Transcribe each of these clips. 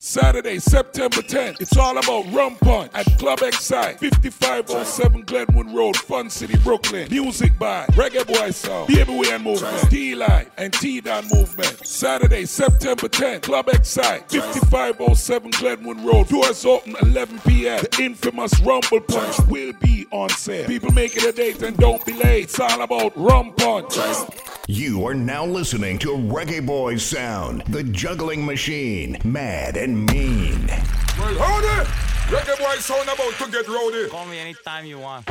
Saturday, September 10th, it's all about Rum Punch at Club Excite, 5507 Glenwood Road, Fun City, Brooklyn. Music by Reggae Boy Sound, Beware Movement, D-Life, and T-Don Movement. Saturday, September 10th, Club Excite, 5507 Glenwood Road. Doors open 11 p.m. The infamous Rumble Punch will be on sale. People make it a date and don't be late. It's all about Rum Punch. You are now listening to Reggae Boy Sound, the juggling machine, mad and and mean. Well, hold it! Reggae boy sound about to get rowdy. Call me anytime you want.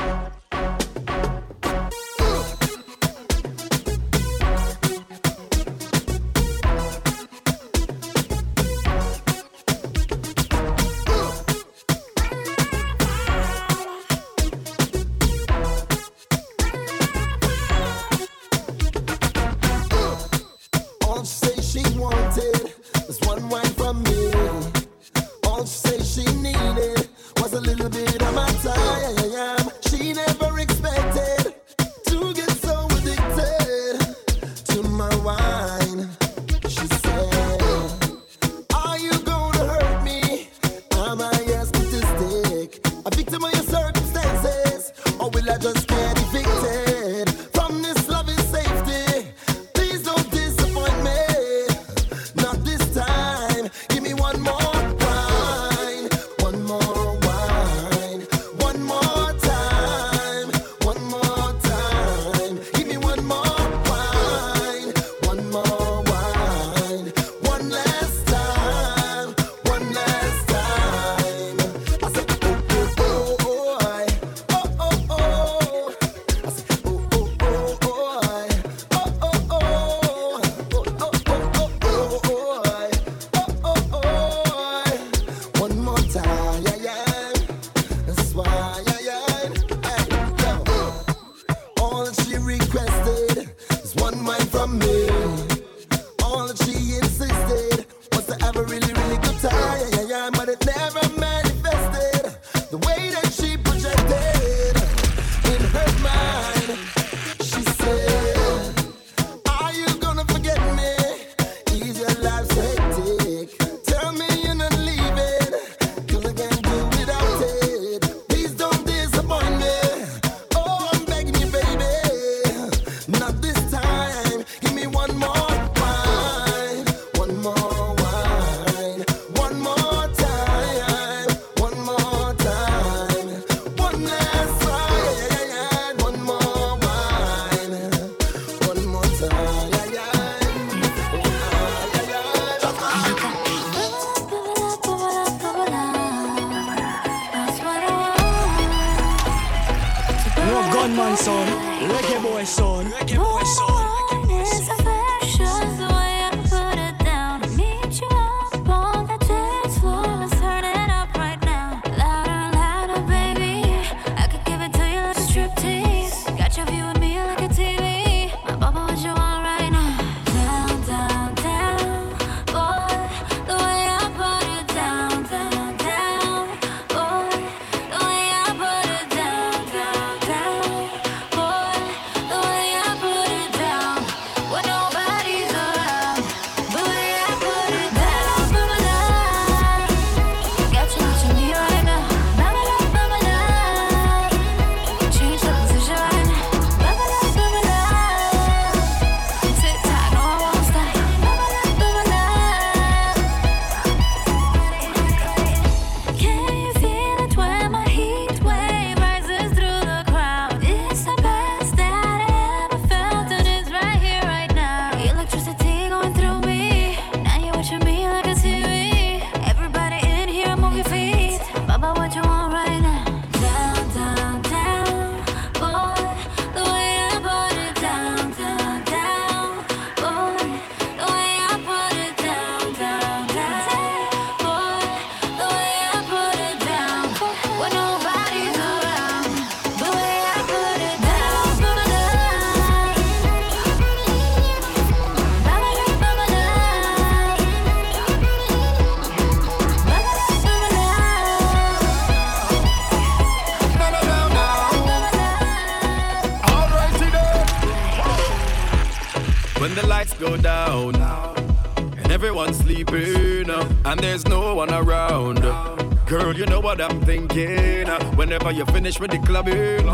What I'm thinking. Whenever you finish with the clubbing,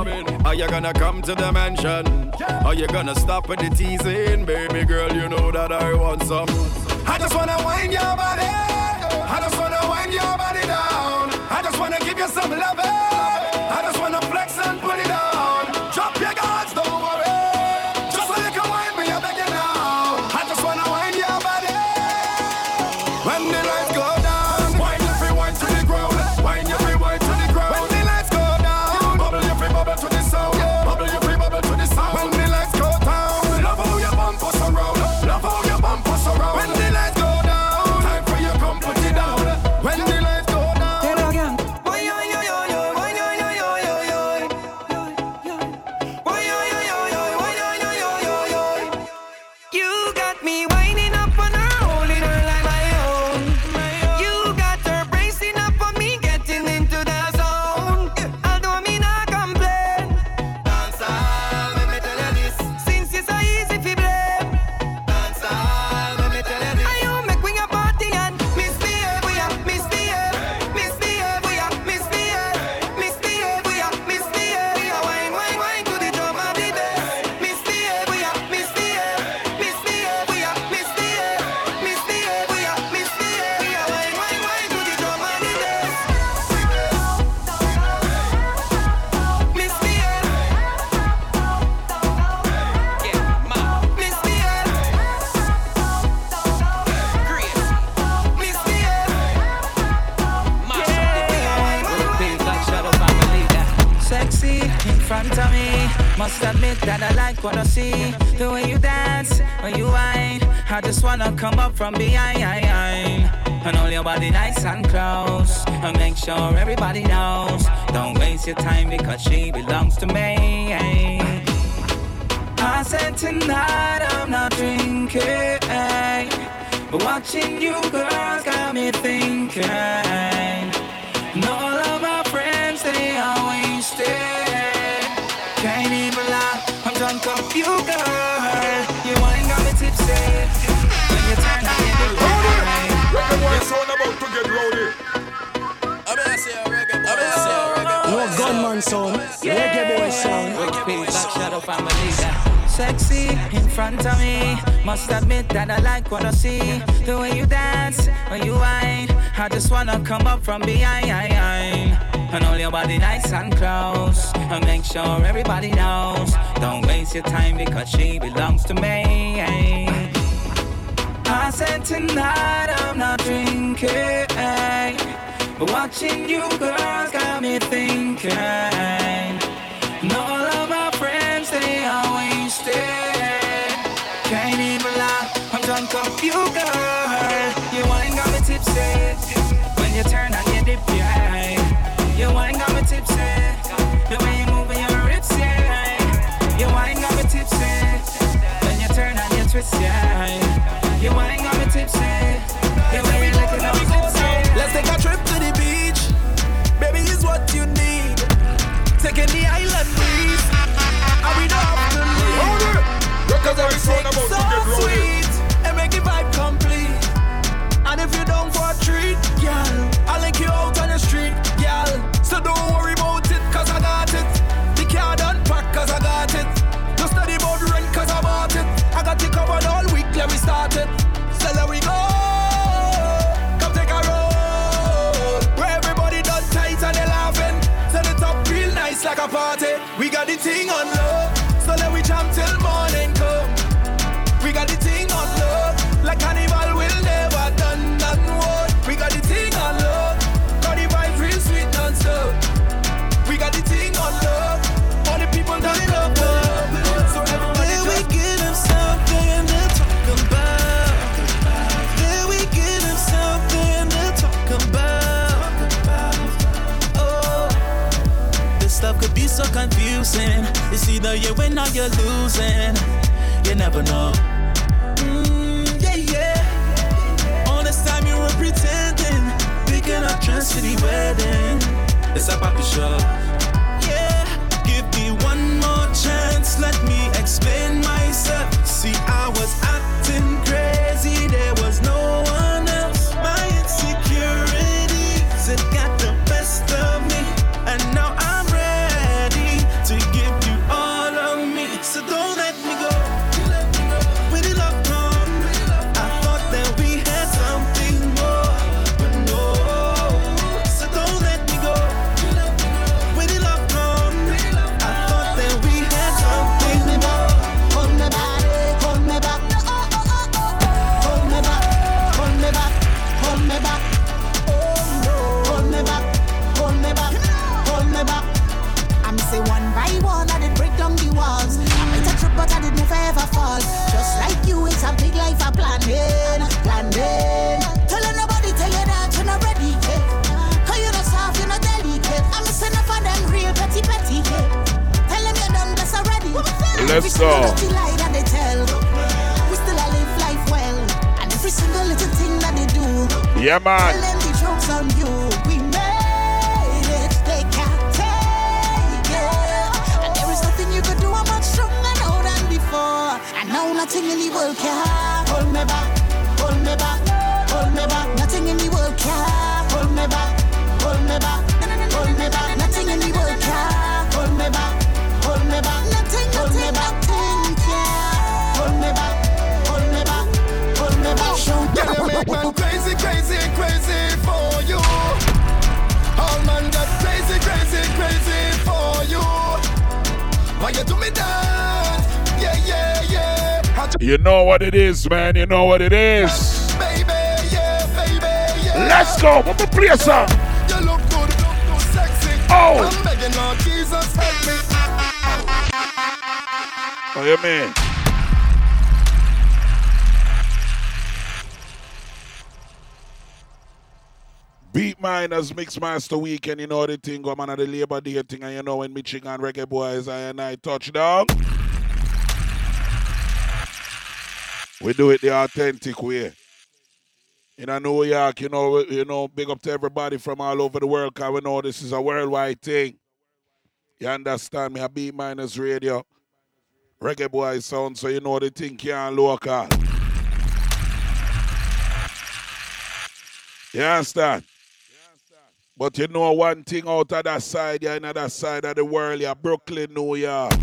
are you gonna come to the mansion? Are you gonna stop with the teasing? Baby girl, you know that I want some. I just wanna wind your body. I just wanna wind your body down. I just wanna give you some love. Son, reggae boy son. shadow family. Sexy in front of me. Must admit that I like what I see. The way you dance, when you whine. I just wanna come up from behind. And hold your body nice and close. And make sure everybody knows. Don't waste your time because she belongs to me. I said tonight I'm not drinking, watching you girls got me thinking. And all of my friends they are wasted. Can't even lie, I'm drunk off you, girl. You ain't got me tipsy when you turn on your dip, yeah. You ain't got me tipsy the way you moving your hips, yeah. You ain't got me tipsy when you turn on your twist, yeah. You ain't got me tipsy. A party. We got the thing on low. Confusing. It's either you win or you're losing. You never know. Mm, yeah, yeah. All this time you were pretending, picking up dress for the wedding. It's a papi show. Yeah, give me one more chance. Let me explain myself. See, I They can't take it. And there is nothing you could do. I'm much stronger now than before. And now nothing in the world can me? Yeah, yeah, yeah. You know what it is, man. You know what it is. baby, yeah, baby, yeah. Let's go. What the play song? You look good, look good, sexy. Oh. I'm begging Lord Jesus, help me. Oh, what you mean? Beat Miners Mix Master Weekend, you know the thing, go man of the Labor Day thing, and you know when Michigan Reggae Boys I and I touchdown. We do it the authentic way. In a New York, you know, you know, big up to everybody from all over the world, cause we know this is a worldwide thing. You understand me? I beat Miners Radio. Reggae boy sound, so you know the thing can't local. You understand? But you know one thing out of that side, yeah, in that side of the world, yeah, Brooklyn, New York.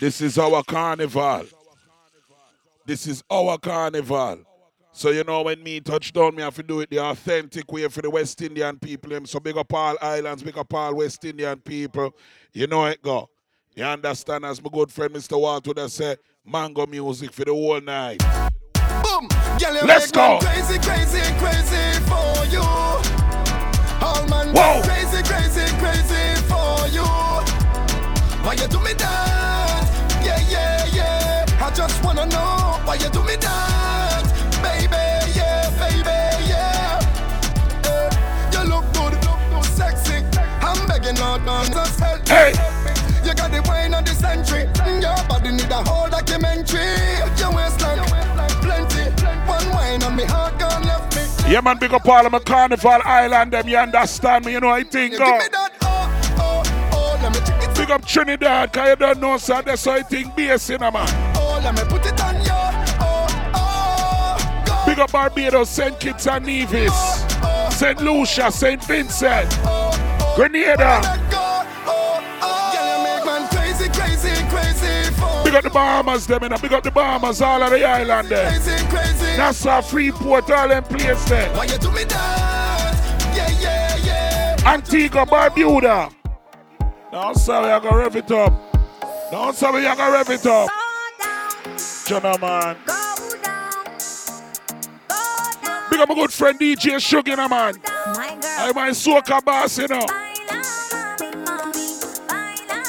This is our carnival. This is our carnival. So you know when me touch down, me have to do it the authentic way for the West Indian people. So big up all islands, big up all West Indian people. You know it go. You understand as my good friend Mr. Walt would have said, mango music for the whole night. Boom. Girl, Let's go. crazy, crazy, crazy for you. All man Whoa. crazy, crazy, crazy for you. Why you do me that? Yeah, yeah, yeah. I just wanna know why you do me that, baby. Yeah, baby, yeah. Eh, you look good, look good, sexy. I'm begging Lord, man, just help me. Hey. You got the wine of the century. Your body need a whole documentary. Your waistline, Yeah, man, big up all of my carnival island, them, you understand me, you know I think, give me that, oh, oh, oh, let me check it. Big up Trinidad, cause you don't know, sir, that's how I think bass in a man. Oh, let me put it on you. Oh, oh, go. Big up Barbados, St. Kitts and Nevis, oh, oh. St. Lucia, St. Vincent, oh, Grenada. Big up the Bahamas, them, and big up the Bahamas, all of the island there. crazy, crazy. Nassau, Freeport, all them places there. Eh. Why you do me that? Yeah, yeah, yeah. Antigua, Barbuda. Don't sorry, I got rev it up. Don't sorry, I got rev it up. Jonah, man. Big up my good friend DJ Sugar, you know, man. I'm my soca boss, you know.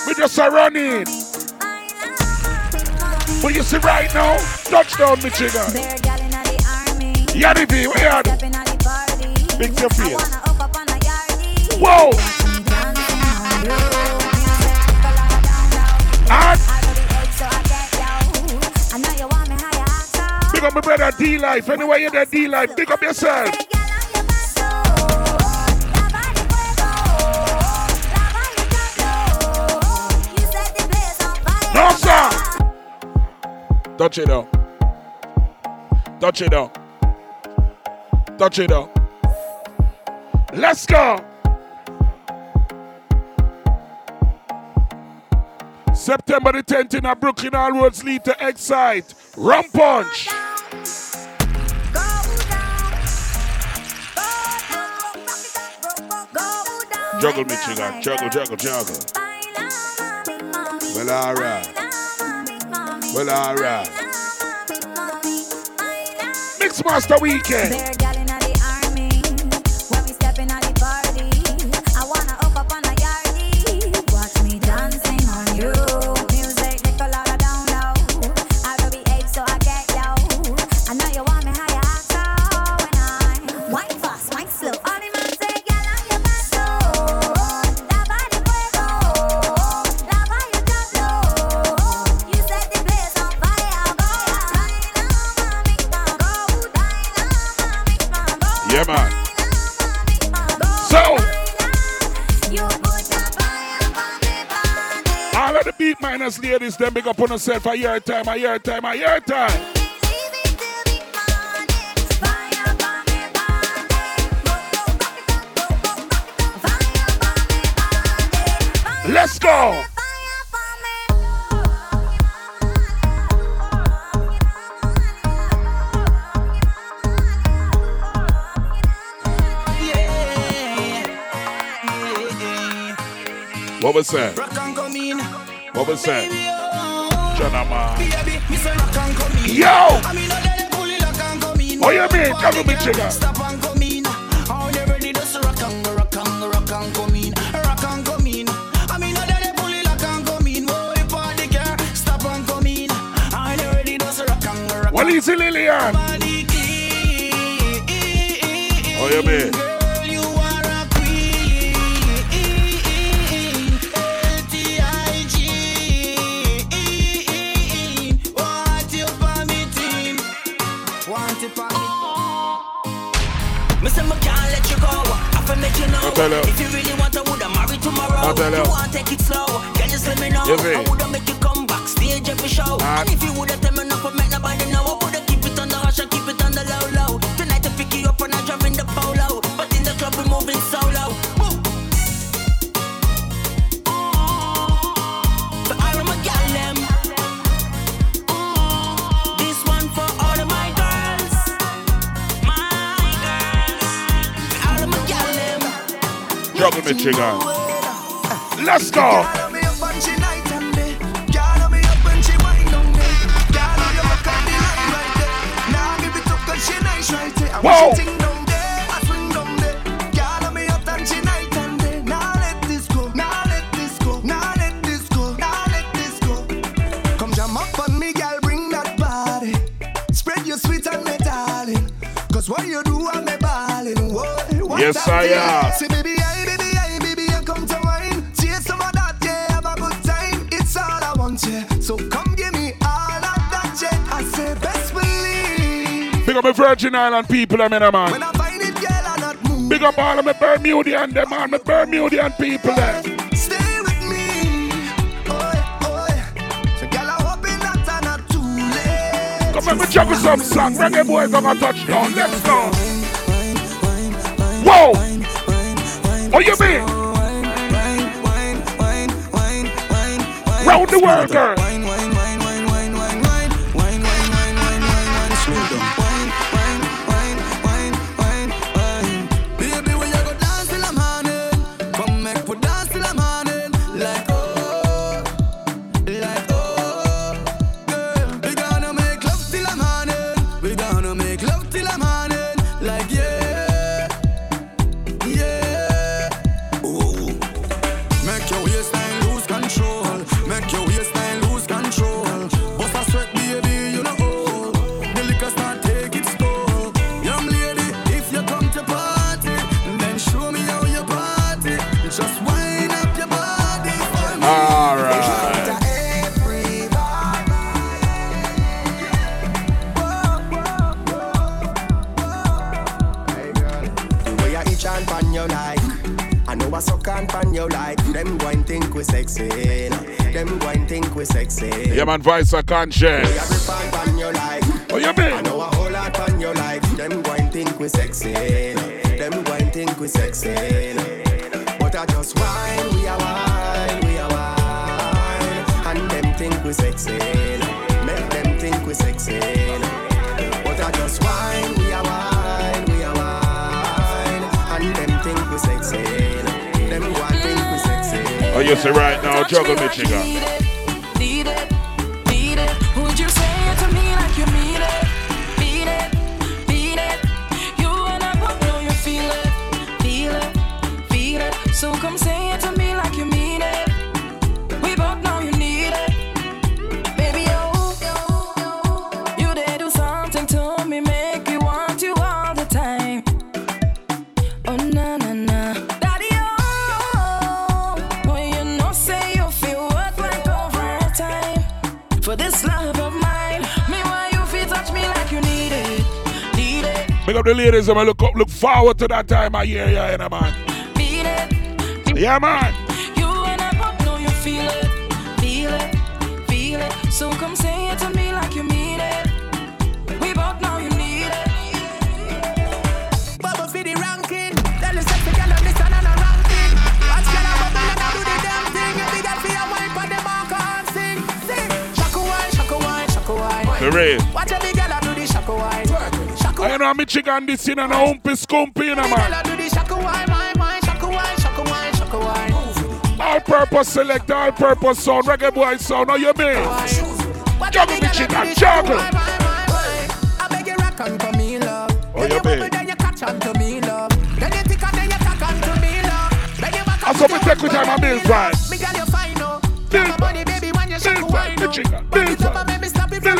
We just a running. But you see right now, touchdown, Michigan. V, where you at? Big your face. Whoa! And big up my brother D Life. Anyway, you're there, D Life. Big up yourself. No, sir. Touch it up. Touch it up. Touch it up. Let's go. September the 10th in a Brooklyn, all roads lead to Excite. Rum Punch. Juggle, Michigan. Juggle, juggle, juggle. Well, alright. Well, alright. Mixmaster Weekend. Miners ladies, big up on yourself a year time, a year time, a year time. Let's go. What was that? What was that? Jonama. Baby, oh, me say rock and come in. Yo! I mean, I let pull it lock and come in. Oh, you mean? Me, chicken. Stop and come in. How they ready to rock and rock and rock and come in. Rock and come in. I mean, I let pull it lock and come in. Oh, party girl, stop and come in. How they ready to rock and rock What is it, Lillian? Oh, you mean? Me say me can't let you go. I fi make you know. I tell you. If you really want, I woulda marry tomorrow. You. Want take it slow? Can you just let me know? I woulda make you come backstage every show. Ah. And if you woulda tell me Me balling. Whoa, Yes, I am. Up my Virgin Island people, I mean, man. When I find it, girl, I not move. Big up all of my Bermudian, them, man. My Bermudian people, there. Stay with me. Oh, yeah, oh. So, girl, I'm hoping that I'm not too late. Come on, me juggle some song. Reggae boys on a touchdown. Let's go. Whoa. What you mean? Round the world, girl. Sexy oh, Yeah, man, voice of conscience. Way I grip and pan you like What you I know a whole lot pan you like Them go and think we sexy. Them go and think we sexy. But I just whine, we are whine, we are whine And them think we sexy. Make them think we sexy. But I just whine, we are whine, we are whine And them think we sexy. Them go and think we sexy. Oh, you see right now, juggle me, ladies, and look up, look forward to that time of year, yeah, yeah, man. Yeah, man. You and I both know you feel it, feel it, feel it. So come say it to me like you mean it. We both know you need it. Bubble for the ranking. Tell the sexy girl on this and on a ranking. Watch girl a bubble and I do the damn thing. Every girl for a wine for the and sing, sing. Shaka wine, shaka wine, shaka wine. The rain. I know me this in and a humpy scumpy in a man. All purpose select, all purpose sound, reggae boy sound, know you mean? Juggle me chicken, juggle. I beg you rock on for me love. Oh, you mean? Then you catch on to me love. Then you tick then you tack on to me love. Then you back up to me love. With time I. Me girl you fine oh. Big body baby when you shake a wine oh. Big body baby stop.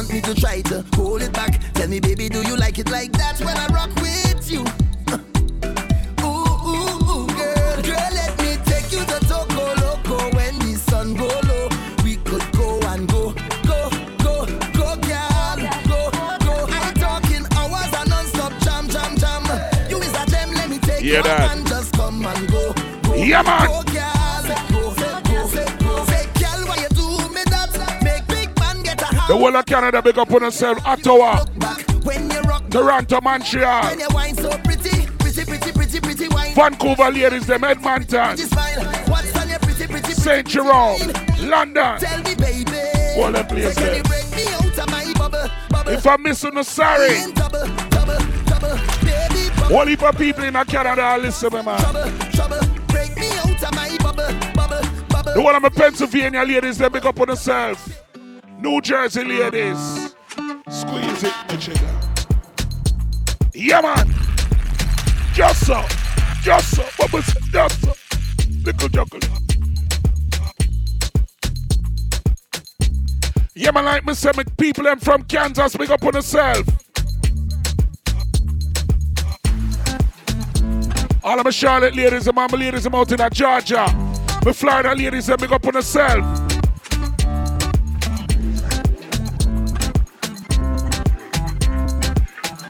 want me to try to hold it back? Tell me, baby, do you like it like that when I rock with you? Uh. Ooh, ooh, ooh, girl, girl, let me take you to Loco when the sun go low. We could go and go, go, go, go, girl, go, go. I'm talking hours and non-stop jam, jam, jam. You is a gem, let me take Hear you and just come and go, go, Yeah, man. go, The whole of Canada big up on herself. Ottawa. Toronto, Montreal. When you wine so pretty, pretty, pretty, pretty, pretty wine. Vancouver ladies, them Edmonton. St. Jerome, London. Tell me, baby. All the places. If I'm missing, no sorry. All heap of people in Canada, listen, man. The one of my Pennsylvania ladies, they big up on herself. New Jersey ladies. Squeeze it, my chicken. Yeah, man. Just so. Just so. It? Just so. Little juggle. Yeah, man, like me say, me people them from Kansas, big up on themselves. All of my Charlotte ladies and my ladies them out in Georgia. My Florida ladies big up on themselves.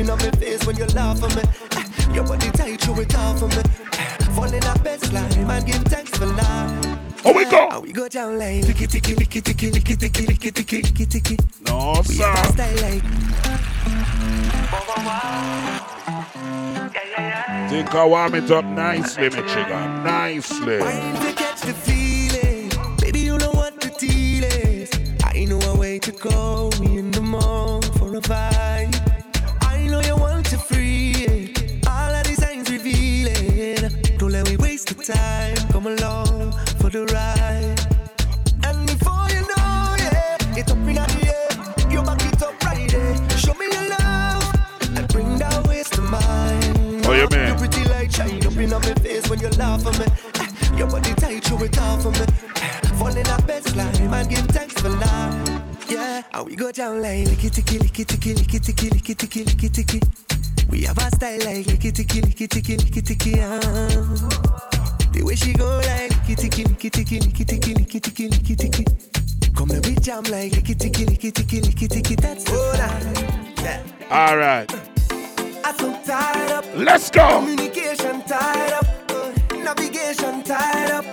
in my face when you laugh at me. Eh, Your body tight, show it off for me. Eh, Fall in that best line and give thanks for life. Oh, we go. How we go down like ticky ticky ticky ticky ticky ticky ticky ticky ticky ticky. No, We have a sir. style like Think I warm it up nicely, Michigan. Nicely. Wine to catch the feeling. Baby, you know what the deal is. I know a way to go in the morning for a vibe. Time. Come along for the ride. And before you know, yeah, it's up in the air. You back it up right there. Show me your love and bring that waist to mine. Oh, you mean? You pretty like shine up in my face when you laugh at me. Eh, Your body tight, show it off for me. Eh, Fall in that best line and give thanks for life. Yeah, and we go down like licky ticky licky ticky licky ticky licky ticky licky ticky. We have a style like licky ticky licky ticky licky ticky. ah. The way she go like licky ticky, licky ticky, licky ticky, licky ticky, licky ticky. Come and we jam like licky ticky, licky ticky, licky ticky. That's the. All right. I'm so tied up. Let's go. Communication tied up. Navigation tied up.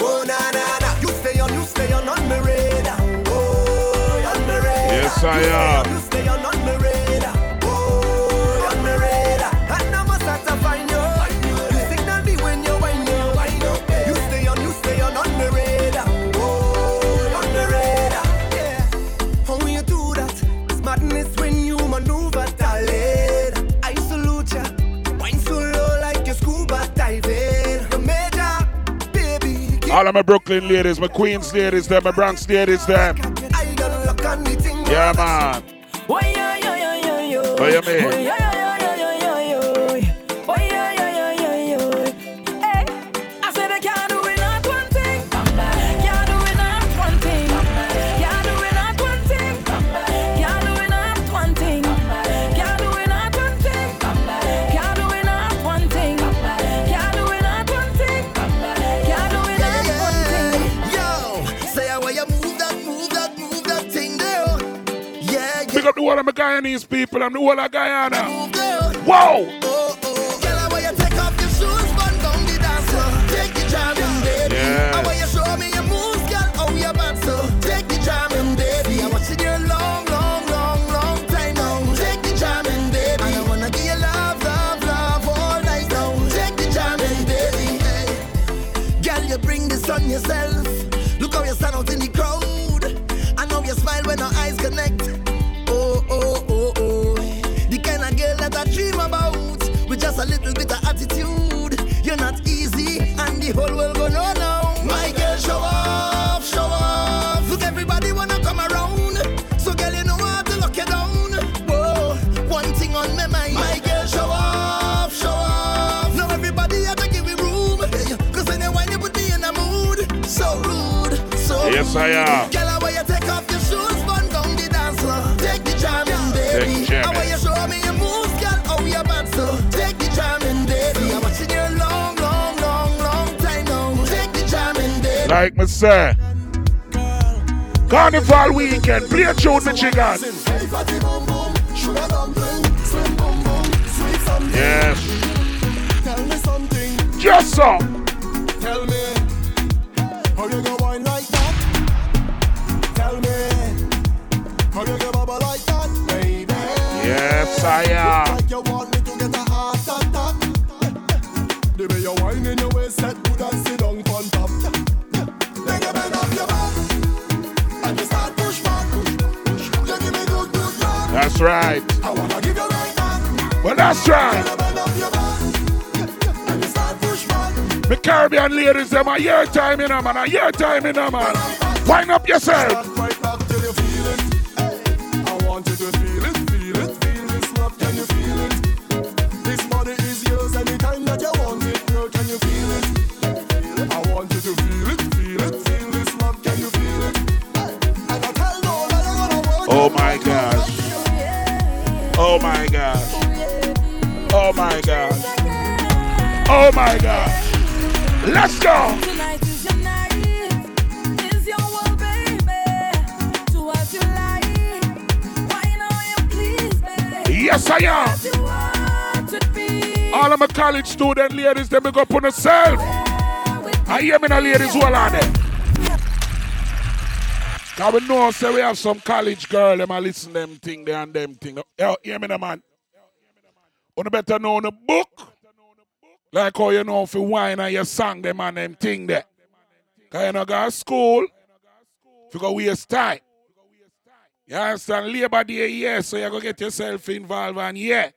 Oh na na na. You stay on, you stay on on my radar. Oh, on my radar. Yes I am. You stay on All of my Brooklyn ladies, my Queens ladies, them, my Bronx ladies, them. Yeah, man. What you mean? I'm a Guyanese people. I'm the whole of Guyana. Whoa! say? Carnival weekend, play a tune, Michigan. Yes. Just. your time, you know, man. A your time, you know, man. Wind up yourself. college student ladies, they make up on themselves. I am in a ladies, well on them. Cause we know, say we have some college girl, them I listen them thing, they and them thing. Yo, hear me now, man. You better know the book. Like how you know if you whine and you sang them and them thing there. Cause you know go to school. If you go waste time. You understand? Labor Day, yeah, so you go get yourself involved and yeah.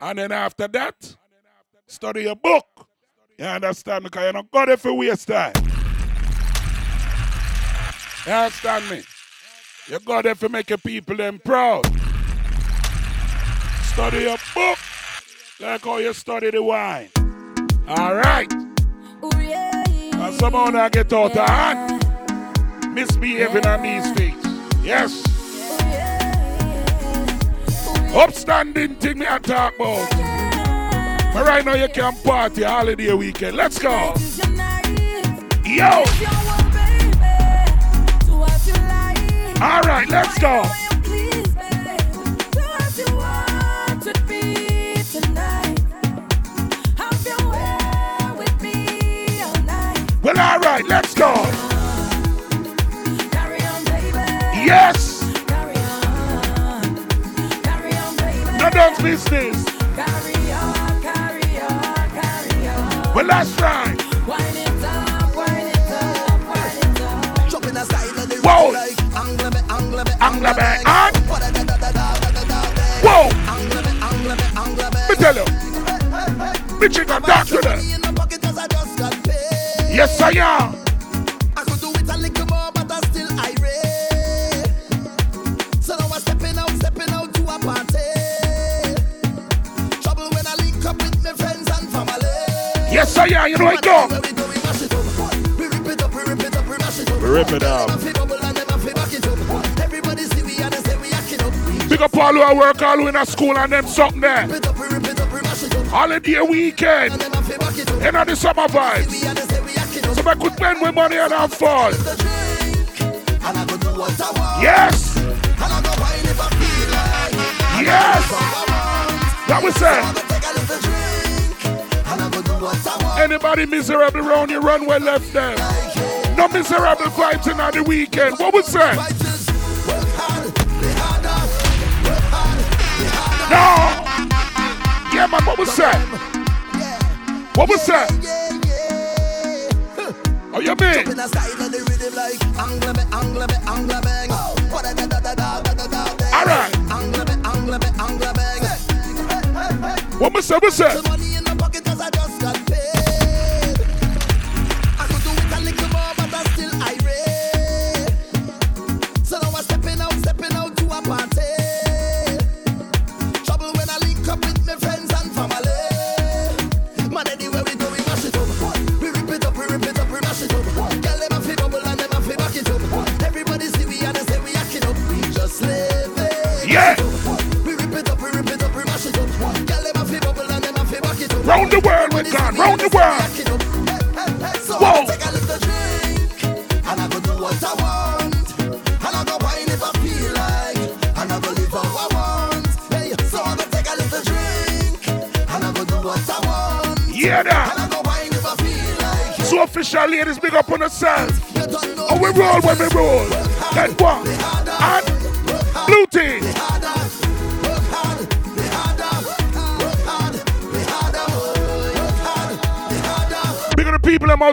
And then after that, Study your book. You understand me? Because you're not got if for waste time. You understand me? You got it for making people them proud. Study your book like how you study the wine. All right. And somehow I get out of hand. Misbehaving on these things. Yes. Upstanding thing me I talk about. But right now you can party holiday weekend. Let's go. Yo. All right, let's go. Well, all right, let's go. Yes. No dance business. Well, that's right. Wind it up, wind it up, wind it up. Whoa. like Angle me, angle me, angle me. Whoa. Me, tell you. Bitch, you got dark to them. Yes, I am. Yes, I am. You know I go. We rip it up, we rip it up, we mash it up. We rip it up. Big up all who are work, all who in a school and them something there. Holiday weekend. End of the summer vibes. So I could spend with money and have fun. Yes. Yes. That was it. Anybody miserable around you, run well left them. No miserable vibes in the weekend. What was that? No! Yeah, man, what was that? What was that? How you mean? All right. What was that? What was that?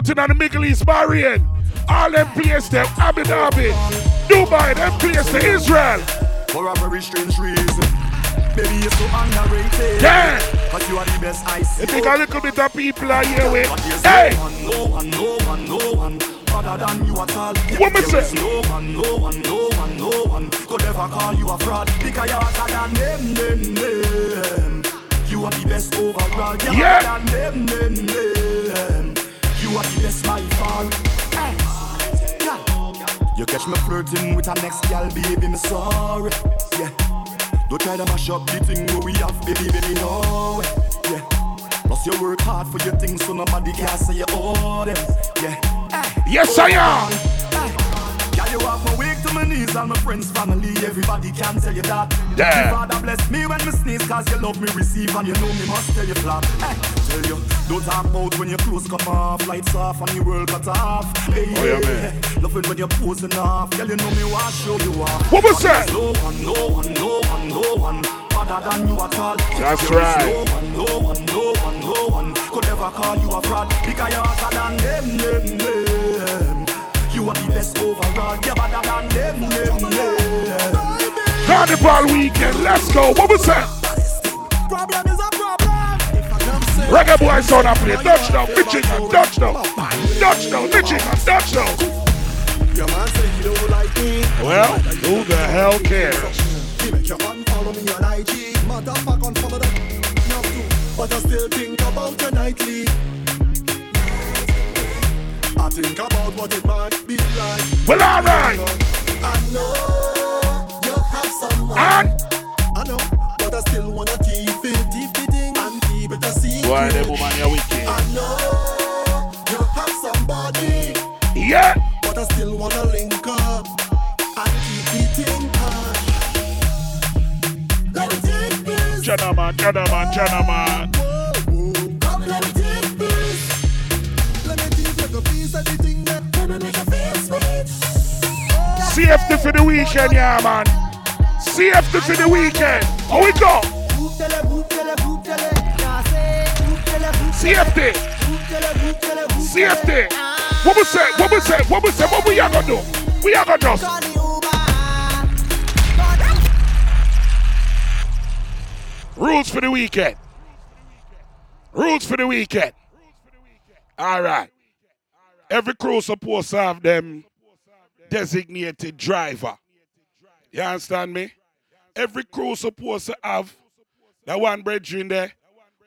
The people them out in the Middle East, Bahrain. All them places, them Abu Dhabi, Dubai, them places, Israel. For a very strange reason. Baby, you're so underrated. Yeah. Cause you are the best I see. You think a little bit of people are here with. Hey! no one, no one, no one, other than you at all. What me say? No one, no one, no one, no one could ever call you a fraud because you're hotter than them, them, them. You are the best overall. You're Yeah. hotter than them, them, them. You the best by far. Hey. Yeah. You catch me flirting with a next gal, baby, me sorry. Yeah. Don't try to mash up the thing where we have, baby, baby, no. Yeah. Plus you work hard for your things, so nobody can say you owe them. Yeah. Hey. Yes, I am. Yeah, you have my wake to my knees and my friends, family, everybody can tell you that. The Father bless me when me sneeze, cause you love me receive and you know me must tell you flat. Hey, tell you, don't talk about when your clothes come off, lights off and the world cut off. Hey, Oh, yeah, man. Loving when you're posing off, girl, you know me want show you off. What was that? No one, no one, no one, no one other than you at all. That's There right. No one, no one, no one, no one could ever call you a fraud because you're hotter than them, them, them. You are the best overall. You're better than them, them, them. Carnival weekend, let's go. What was that? Problem is a. Reggae boy sound up here. Touchdown, Michigan, touchdown. Touchdown, Michigan, touchdown. Well, who the hell cares? But I still think about your nightly. I think about what it might be like. Well, all right. I know you have someone. And I know, but I still wanna keep why the woman you wicked? I know you have somebody. Yeah. But I still wanna link up and keep it in touch. Let me take this. Gentleman, gentleman, gentleman. Come, let me take this. Let me a piece of the thing that gonna make for the weekend, yeah, man. CFT for the weekend. Oh, we go? CFT. CFT. What we say? What we say? What we say? What we are gonna do? We are gonna do. Rules for the weekend. Rules for the weekend. All right. Every crew supposed to have them designated driver. You understand me? Every crew supposed to have that one brethren there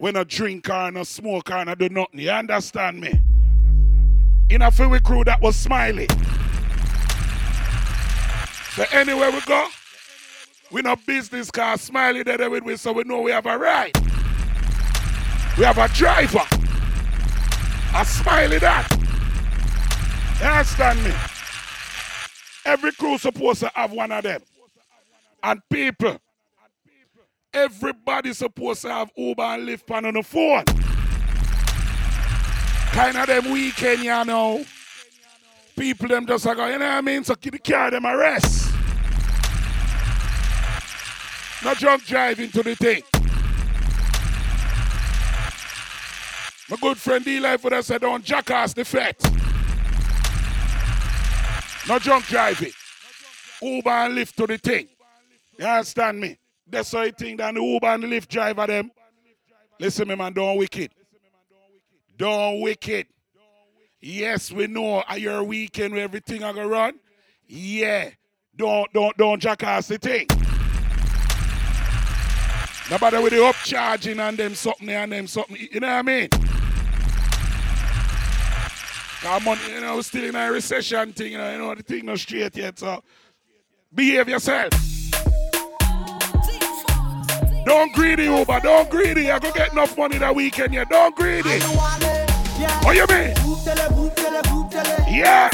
when a drink or no smoke or no do nothing. You understand me? In a few crew that was smiley. So anywhere we go, we no business car smiley there with we so we know we have a ride. We have a driver. A smiley that. You understand me? Every crew supposed to have one of them. And people, everybody supposed to have Uber and Lyft pan on the phone. Kind of them weekend, you know. People them just like, you know what I mean? So keep the car them arrest. rest. Not drunk driving to the thing. My good friend D-Life would have said, don't jackass the fat. No drunk driving. Uber and Lyft to the thing. You understand me? That's why I think that the Uber and the Lyft driver them. Listen me man, don't wicked. Don't wicked. Yes, we know at your weekend where everything are gonna run. Yeah. Don't don't don't jackass the thing. Nobody with the upcharging and them something and them something. You know what I mean? Come on, you know, still in a recession thing, you know, you know the thing not straight yet, so behave yourself. Don't greedy, Uber, don't greedy. I go get enough money that weekend, yeah. Don't greedy. What you mean? Yeah.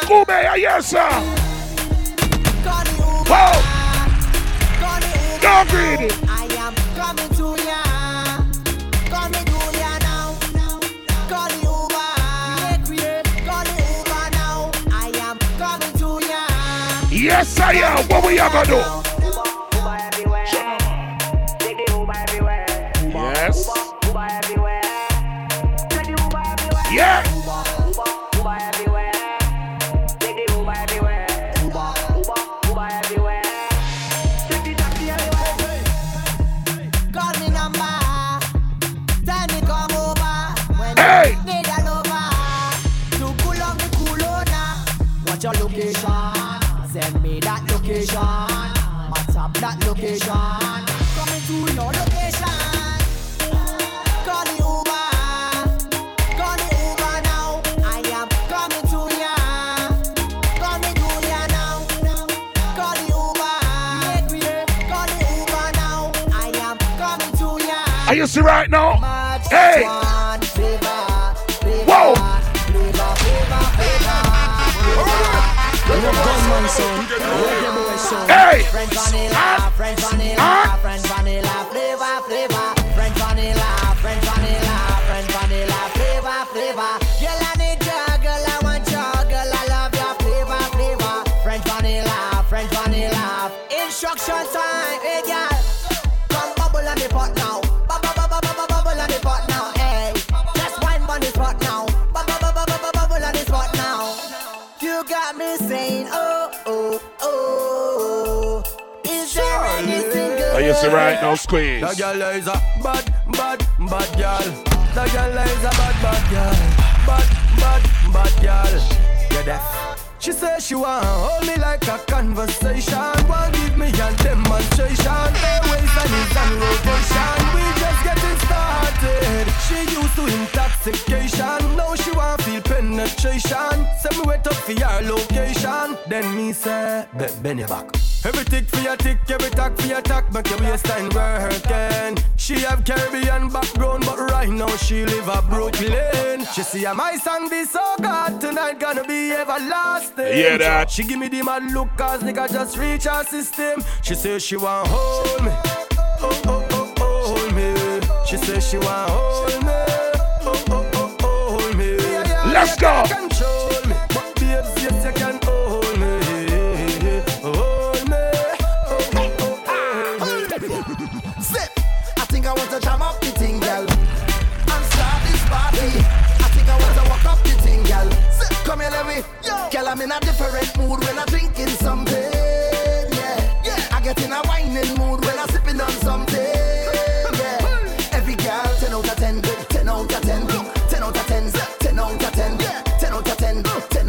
Scooby, yes, sir. Whoa. Don't greedy. Yes, I am. What we are gonna do? You see right now? Hey. Whoa. Gunman son, reggae boy son. Hey. French vanilla, see right now? Squeeze. The girl is a bad, bad, bad girl. The girl is a bad, bad girl. Bad, bad, bad girl. You're deaf. She says she want hold me like a conversation. Want give me a demonstration. Her waistline is on rotation. We just getting started. exhausted. She used to intoxication. Now she want feel penetration. Send me wait up for your location. Then me say, be bend your back. Every tick for your tick, every tack for your tack, make your waistline working. She have Caribbean background, but right now she live a Brooklyn. She see a my song be so good tonight, gonna be everlasting. Yeah, that? She give me the mad look, cause nigga just reach her system. She say she want hold me, oh oh. She say she want hold me, oh oh oh oh hold me. Let's go. Control me, but babes, yes you can hold me, hold me, oh oh oh. Zip. I think I want to jam up the thing, girl. And start this party. I think I want to walk up the thing, girl. Zip. Come here, let me. Yo. Girl, I'm in a different mood when I'm drinking something. Yeah. Yeah. I get in a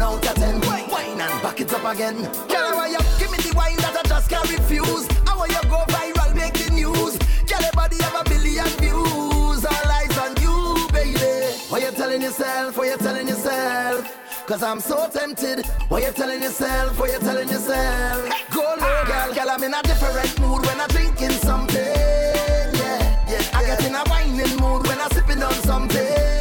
10. 10 out of 10. Wine and back it up again. Girl, want you give me the wine that I just can't refuse. I want you go viral, make the news. Girl, your body have a billion views. All eyes on you, baby. What you telling yourself? What you telling yourself? Cause I'm so tempted. What you telling yourself? What you telling yourself? Go low, girl. Girl, I'm in a different mood when I'm drinking something. Yeah, yeah. I get in a whining mood when I'm sipping on something.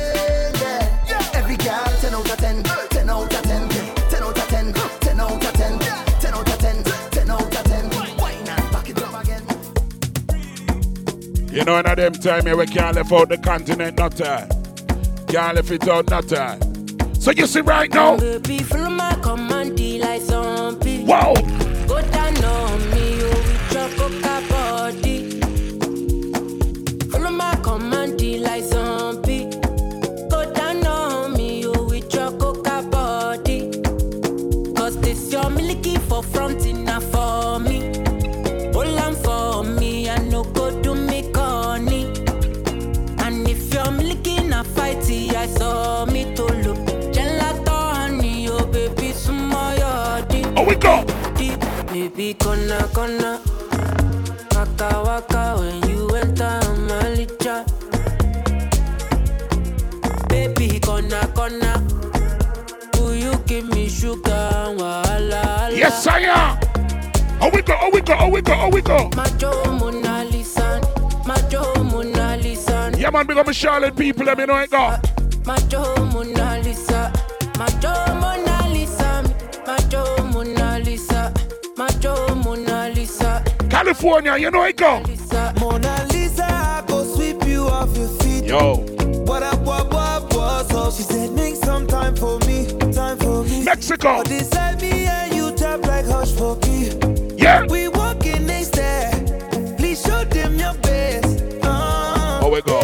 You know, in a them time here, we can't live out the continent, not time. Can't live it out, not time. So you see right now, Baby, follow my command, like zombie. wow, go. Baby, gonna, gonna. Waka, waka, when you enter my licha. Baby, gonna, gonna. Will you give me sugar and wahala? yes I am. Oh, we go, oh, we go, oh, we go, oh, we go. Majo Mona Lisa, Majo Mona Lisa, Yeah, man, big up my Charlotte people, let me know it go. Majo Mona Lisa, Majo Mona Lisa, Mona Lisa, California, you know it go. Mona Lisa, go sweep you off your feet. Yo, What up, what, what, what's up? She said, make some time for me, time for me. Mexico. Beside me and you tap like hush puppy. Yeah. We walking next there. Please show them your best. Uh, Oh, we go.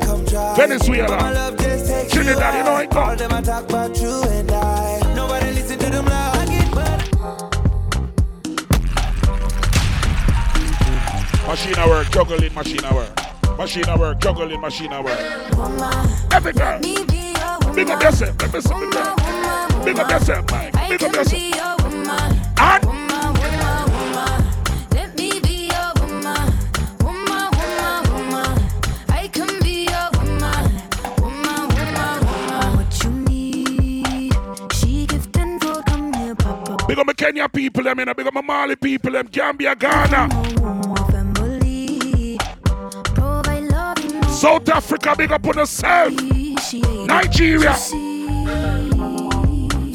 Come try. Venezuela. My love just takes Trinidad, you know it go. All them I talk about you and I. Nobody listen to them loud. I get. Machine work, juggling machine work. Machine work, juggling machine work. Every girl. Big up yourself, let me see big girl. Big up yourself, Mike. Big up yourself. And up my Kenya people, them, you know, big up my Mali people, them, Gambia, Ghana. Family, provide love in no South Africa, big up on yourself. Nigeria.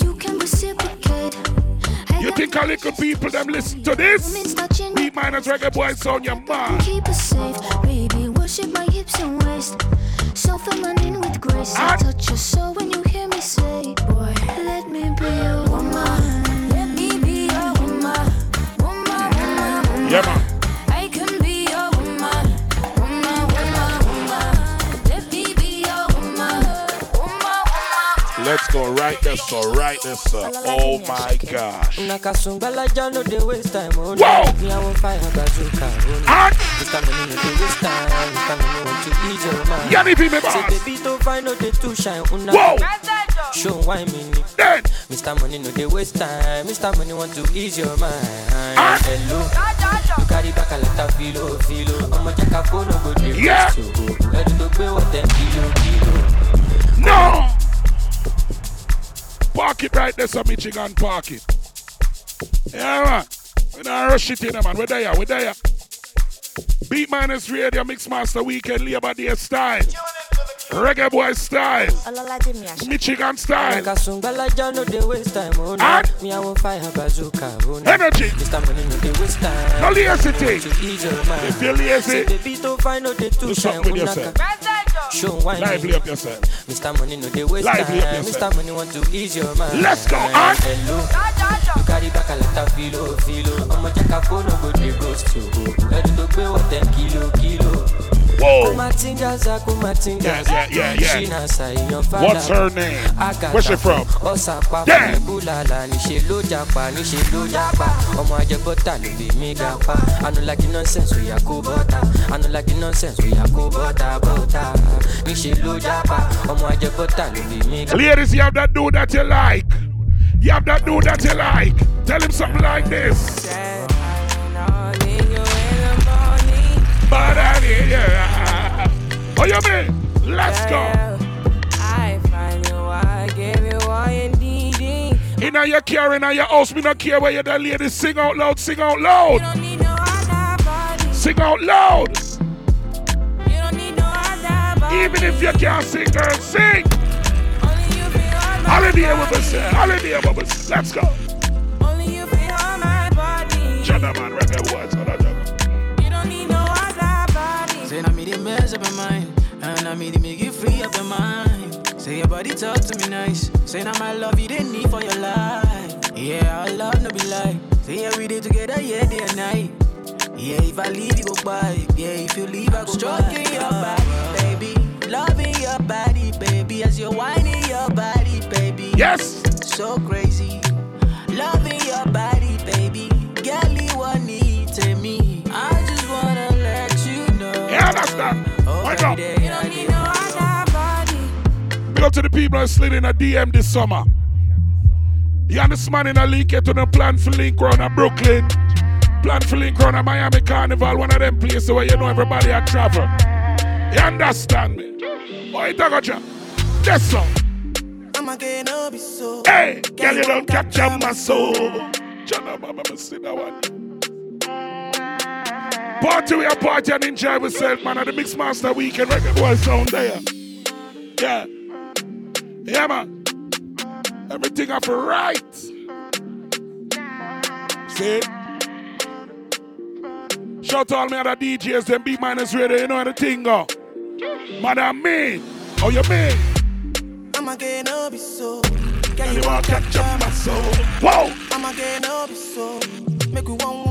You can reciprocate. You think a little people them listen to this? B minus reggae boy sound your man. Keep us safe, baby. Worship my hips and waist. So feminine with grace. I touch your soul when you hear me say, Boy, let me be your Woman, woman. let's go right there, so right there, sir. Oh my gosh. Nakasumbala ya no dey waste time. Oh, Wow. no. Me I want fire bazooka. Oh, no. This time me no dey time. This time me want to ease your mind. Yanni be me boss. Say baby don't find no dey too shine. Oh. Whoa. Show why me need. Mr. Money no dey waste time. Mr. Money want to ease your mind. Ah. Hello. You carry back a lot of filo, filo. I'ma check a phone, no go dey Yeah. waste you. Ready to pay what them kilo, kilo. No! Park it right there, so Michigan, park it. Yeah, man. We not rush it in, man. We're there, we're there. Beat Minus Radio Mix Master Weekend, Labor Day style. Reggae Boy style. Michigan style. Nakasumbala ya no dey waste time. Oh, no. Me I want fire bazooka. Oh, no. Energy. No dey waste time. No lazy thing. To ease your mind. If you're lazy, don't find no dey too do shine. something oh, with Oh, yourself. Show why Lively up yourself. Mr. Money no dey waste Lively time. yourself. Mr. Money want to ease your mind. Let's go, on. Hello. You carry back a lot of filo, filo. I'ma check a phone, no go dey ghost oh. you. Ready to pay what them kilo, kilo. Whoa. Yeah, yeah, yeah, yeah. Shina sayan fada. What's her name? Where's she from? Damn. fúnibúlàlà níṣẹ́ ló japa níṣẹ́ ló japa ọmọ ajẹbọ́tà ló lè mí gapa anulagi nonsense oya kó bọ́tà anulagi nonsense oya kó bọ́tà bọ́tà níṣẹ́ ló japa ọmọ ajẹbọ́tà ló lè mí gapa. Ladies, you have that dude that you like. You have that dude that you like. Tell him something like this. But I need you. Oh, you mean? Let's go. I find you, I give you all you needing. In your car, in your house, me not care where you're the ladies sing out loud, sing out loud. Sing out loud. Even if you can't sing, girl, sing. Holiday with us, holiday with us. Let's go. Only you feel my body. Gentleman, reggae boys, what mess up your mind, and I made to make you free up your mind. Say your body talk to me nice. Say now my love you didn't need for your life. Yeah, our love no be lie. Say yeah we did together, yeah day and night. Yeah, if I leave you go by. Yeah, if you leave I go Stroking your body, baby. Loving your body, baby. As you're whining your body, baby. Yes. So crazy. Loving your body, baby. Girl, you want me. That's. Wake up. You don't need no other body. Big up to the people that slid in a DM this summer. You and this man in a link to the plan for link round Brooklyn. Plan for link round Miami Carnival, one of them places where you know everybody a travel. You understand me? Oh, talk about you? This song. I'm again, no be so. Hey, girl, you don't capture my soul. Jana, mama, see that one. Party we are party and enjoy ourselves, man. At the Mix Master Weekend, Reggae Boy sound there. Yeah. Yeah, man. Everything up right. See? Shout all me other DJs, them B minus radio, you know how the thing go. Madam me. Oh, you mean? I'm again, be so. Girl, you want capture my soul. Whoa! I'm again, be so. Make we one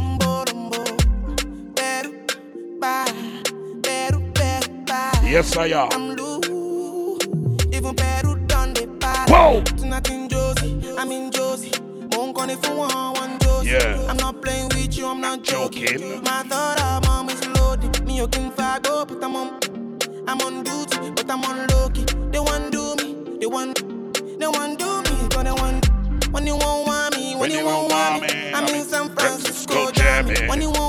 Yes, I am. I'm loose. Even better done the bye. Whoa! Josie, I'm in Josie. Won't call it for one, one Josie. Yeah. I'm not playing with you, I'm not joking. Joking. My thought of mom is loaded. Me, you can fire go, but I'm on. I'm on duty, but I'm on low key. They want do me, they want, they want do me, but they want. When you won't want me, when, you won't want me, I'm in San Francisco, jamming. When you won't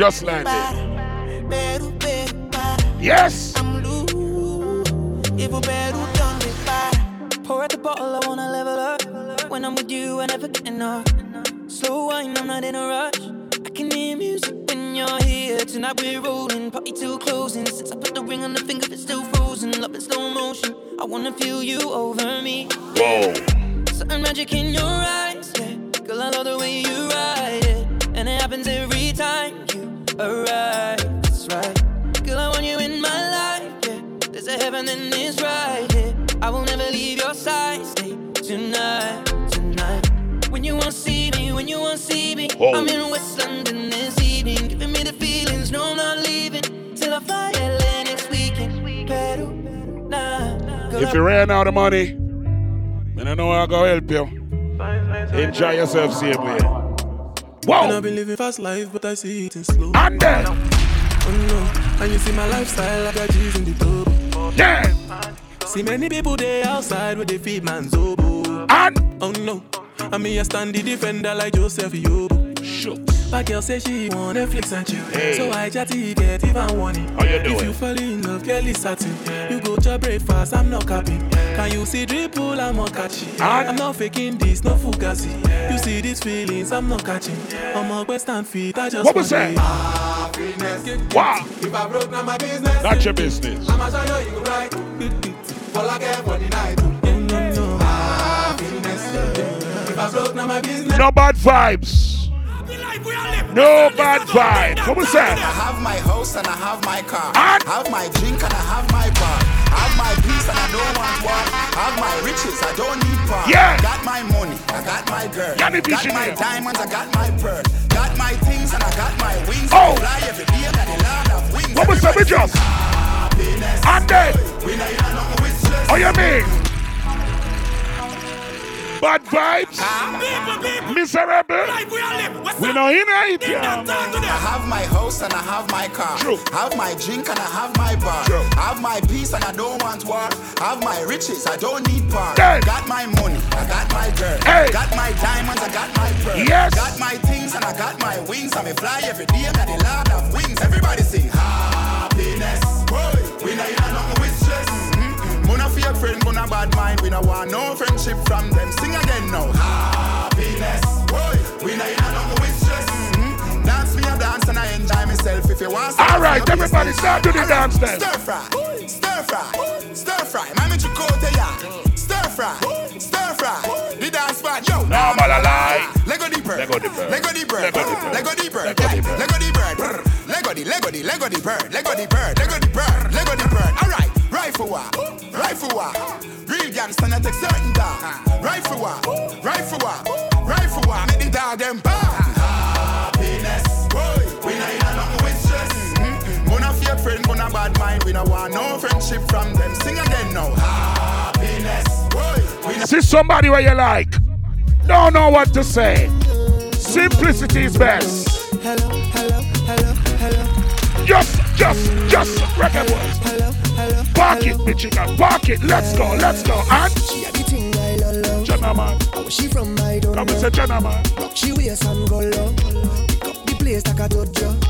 Just landed. Peru, Peru, para. Yes. I'm loose, even Peru done me para. Pour out the bottle, I wanna level up. When I'm with you, I never get enough. Slow wine, I'm not in a rush. I can hear music when you're here. Tonight we're rolling, party till closing. Since I put the ring on the finger, it's still frozen. Love in slow motion. I wanna feel you over me. Whoa. Certain magic in your eyes, yeah. Girl, I love the way you ride it. And it happens every time you arrive. That's right. Girl, I want you in my life, yeah. There's a heaven and it's right here. I will never leave your side. Stay tonight, tonight. When you won't see me, when you won't see me. Whoa. I'm in West London this evening. Giving me the feelings, no, I'm not leaving. Till I fly LA next weekend. If you ran out of money, I know how I go help you. Enjoy yourself, same Wow. And I've been living fast life, but I see it in slow. And then. Oh no, and you see my lifestyle, I got G's in the tub. Yeah. See many people there outside where they feed man's oboe. And oh no, I mean I stand the defender like Joseph Yobo. My girl say she want Netflix and chill, Hey. so I chatty get even warning. How you If you fall in love, it's satin. You go to breakfast, I'm not capping. Can you see dripple? I'm not catching. Ah. I'm not faking this, no fugazi. You see these feelings, I'm not catching. I'm a western feet, I just What was that? it. Wow. If I broke, now my business. Not your business. I'ma show you, you go right. All I get for the night. No, no, Happiness. Ah, if I broke, now my business. No bad vibes. No bad vibes. What was I have my house and I have my car. And- have my drink and I have my bar. I have my peace and I don't want war. I have my riches, I don't need power. Yeah. I Got my money, I got my girl. Yanni got my here. diamonds, I got my pearl. Got my things and I got my wings. Oh. I fly every day, got the land of wings. What was that with just? Happiness. And then. We know you know nothing with. Oh, you mean? Bad vibes? Miserable? We know in it. I have my house and I have my car. True. Have my drink and I have my bar. True. Have my peace and I don't want war. Have my riches, I don't need power. Hey. Got my money, I got my girl. Hey. Got my diamonds, I got my pearl. Yes. Got my things and I got my wings. I may fly every day, I got the land of wings. Everybody sing happiness. Boy, we know you know no fake friend, no bad mind. We no want no friendship from them. Sing again now. Happiness. Boy, we know you know nothing with stress. Mm-mm. Dance me a dance and I enjoy myself. If you want. All right, everybody start to the dance then. Stir fry, stir fry, stir fry. Mami chikote ya. Stir fry, stir fry. The dance spot, yo. Normal alive. Lego deeper, Lego bird. Lego bird, Lego bird. Lego bird, Lego the bird. Lego the bird, Brr. Lego the, Lego the, Lego the bird, Lego the bird, Lego the bird, Lego the bird. All right, rifle war, rifle war. Real gangster not take certain dog. Rifle war, rifle war, rifle war. Make the dog them bark. Happiness, boy. We know you know nothing with stress. Mm-mm. We no fake friend, we no bad mind. We no want no friendship from them. Sing again now. Happiness, boy. We no See somebody where you like. Don't know what to say. Simplicity is best. Hello, hello, hello, hello, Just, just, just reggae boys. hello, Park it, bitch, you got park it. Let's go, let's go. And She a the thing I love, love. Jenna man, How she from don't come and say Jenna man. Rock she waist and go low. Pick up the place like a dojo.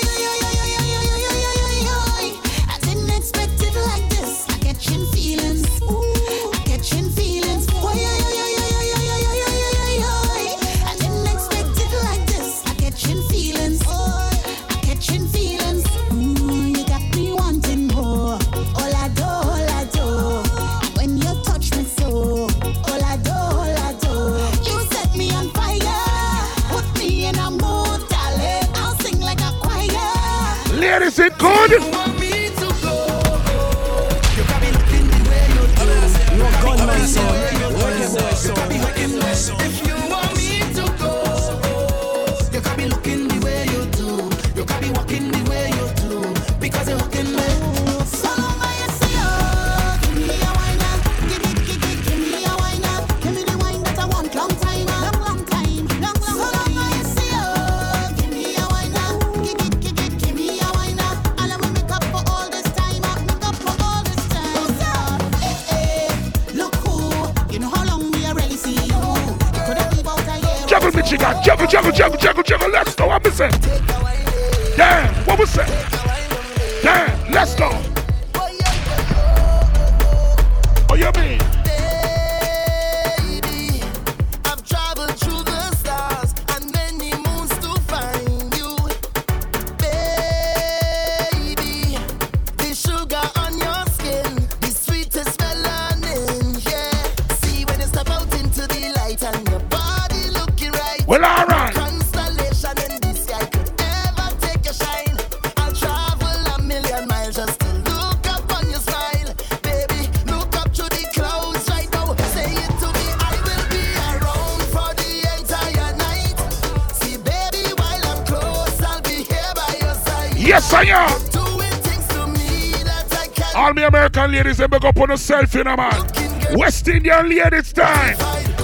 Me American ladies, they make up on yourself, you know, man. West Indian ladies time.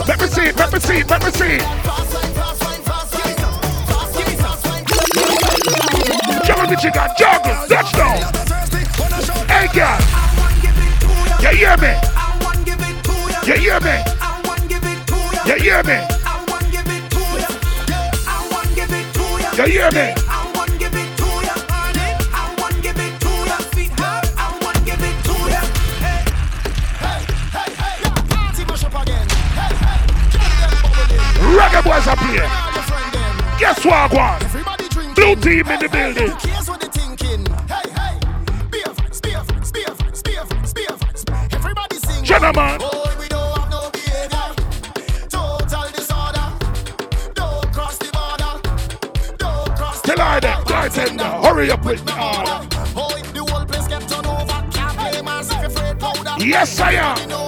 Let me see it, let me see let me see. Juggle the chicken, juggle, touchdown. Hey, girl. You hear me? You hear me? You hear me? You hear me? Reggae Don't cross the border. Don't cross the Tell I that, bartender, hurry up with me. Boy, the whole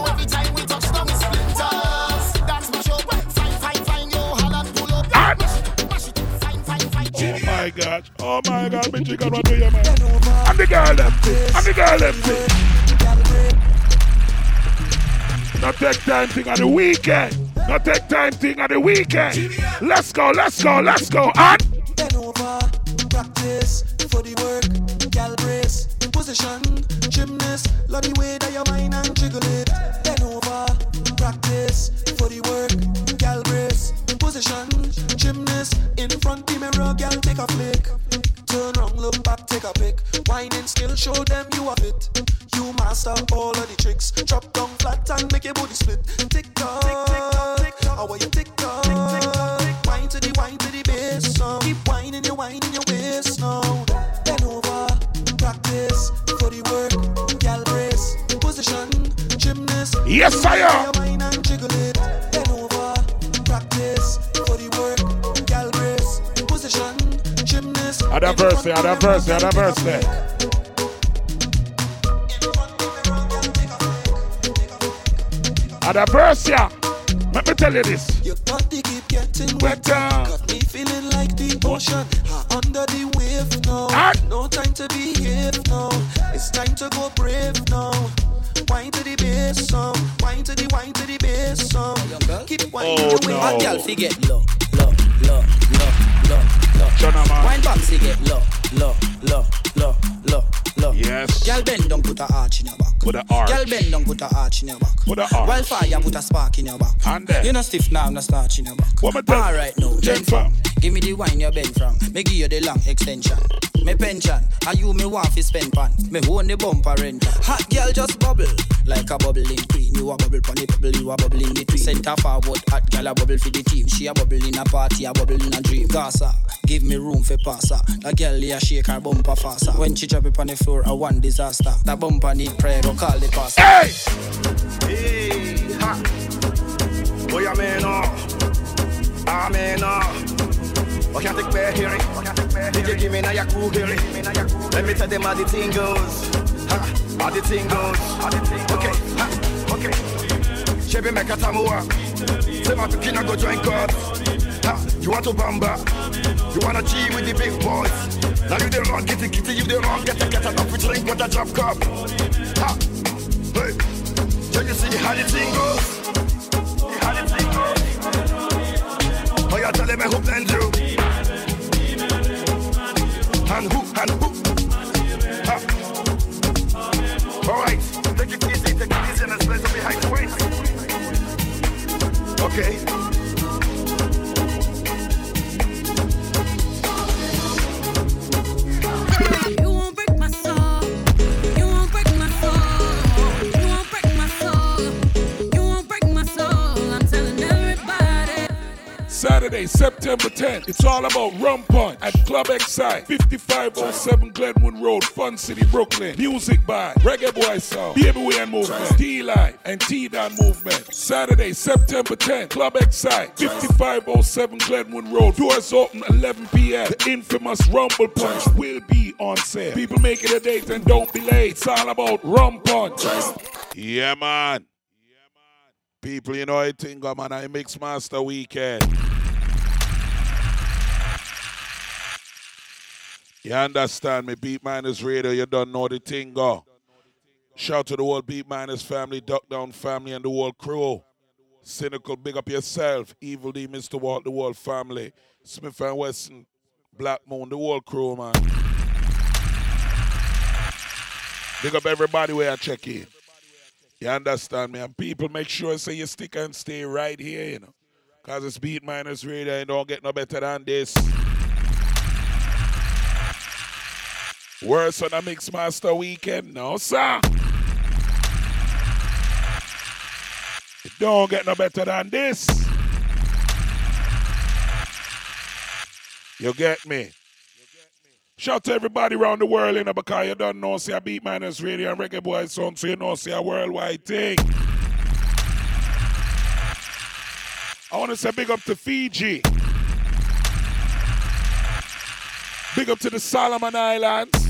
oh my God, me chicken, what do you man? I'm the girl them, I'm the girl them. Not take time thing on the weekend. Not take time thing on the weekend. Let's go, let's go, let's go. And Let A arch. Put a spark in your back. And then? You no stiff now, no starch in your back. What All right now, bend from. Give me the wine you bend from. Me give you the long extension. Me pension, and you me want fi spend pan. Me own the bumper rent. Hot girl just bubble like a bubbling queen. You a bubble pon the bubble, you a bubble in between. Center forward, hot girl a bubble for the team. She a bubble in a party, a bubble in a dream. Gaza, give me room for pass her. The girl here shake her bumper faster. When she drop it on the floor, a one disaster. That bumper need prayer, go call the pastor. Hey! Ha. Ah, what you mean, oh? I mean, oh. I can't take back here. DJ give me now your here. Let me tell them how the thing goes. Ha, how the thing goes. Okay, ha, okay. Chevy make a tamua. Say my pikin go join God. Ha, you want to bamba? You wanna G with the big boys? Now you the wrong, get get it, you the wrong, get it, get up with drink with a drop cup. Ha, hey. Can you see how the thing goes? How the thing goes? Oh, you tell me who blend you? And who, and who? Ha. All right, take it easy, take it easy, and let's place behind the. Okay. Saturday, September 10th. It's all about Rum Punch at Club Excite, 5507 Glenwood Road, Fun City, Brooklyn. Music by Reggae Boy Sound, and Movement, T-Life, and T-Don Movement. Saturday, September 10th, Club Excite, 5507 Glenwood Road. Doors open 11 p.m. The infamous Rumble Punch will be on sale. People make it a date and don't be late. It's all about Rum Punch. Yeah, man. People, you know, I think I'm on a Mix Master weekend. You understand me? Beatminerz Radio, you don't know the thing, go. Shout to the whole Beatminerz family, Duck Down family, and the whole crew. Cynical, big up yourself. Evil Dee, Mr. Walt, the whole family. Smif-N-Wessun, Black Moon, the whole crew, man. Big up everybody where I check in. You understand me? And people make sure say you stick and stay right here, you know. Cause it's Beatminerz Radio and don't get no better than this. Worse on a Mix Master weekend, no sir. It don't get no better than this. You get me? Shout to everybody around the world, you know, because you don't know, see, Beatminerz radio and reggae boy song, so you know, see, a worldwide thing. I want to say big up to Fiji. Big up to the Solomon Islands.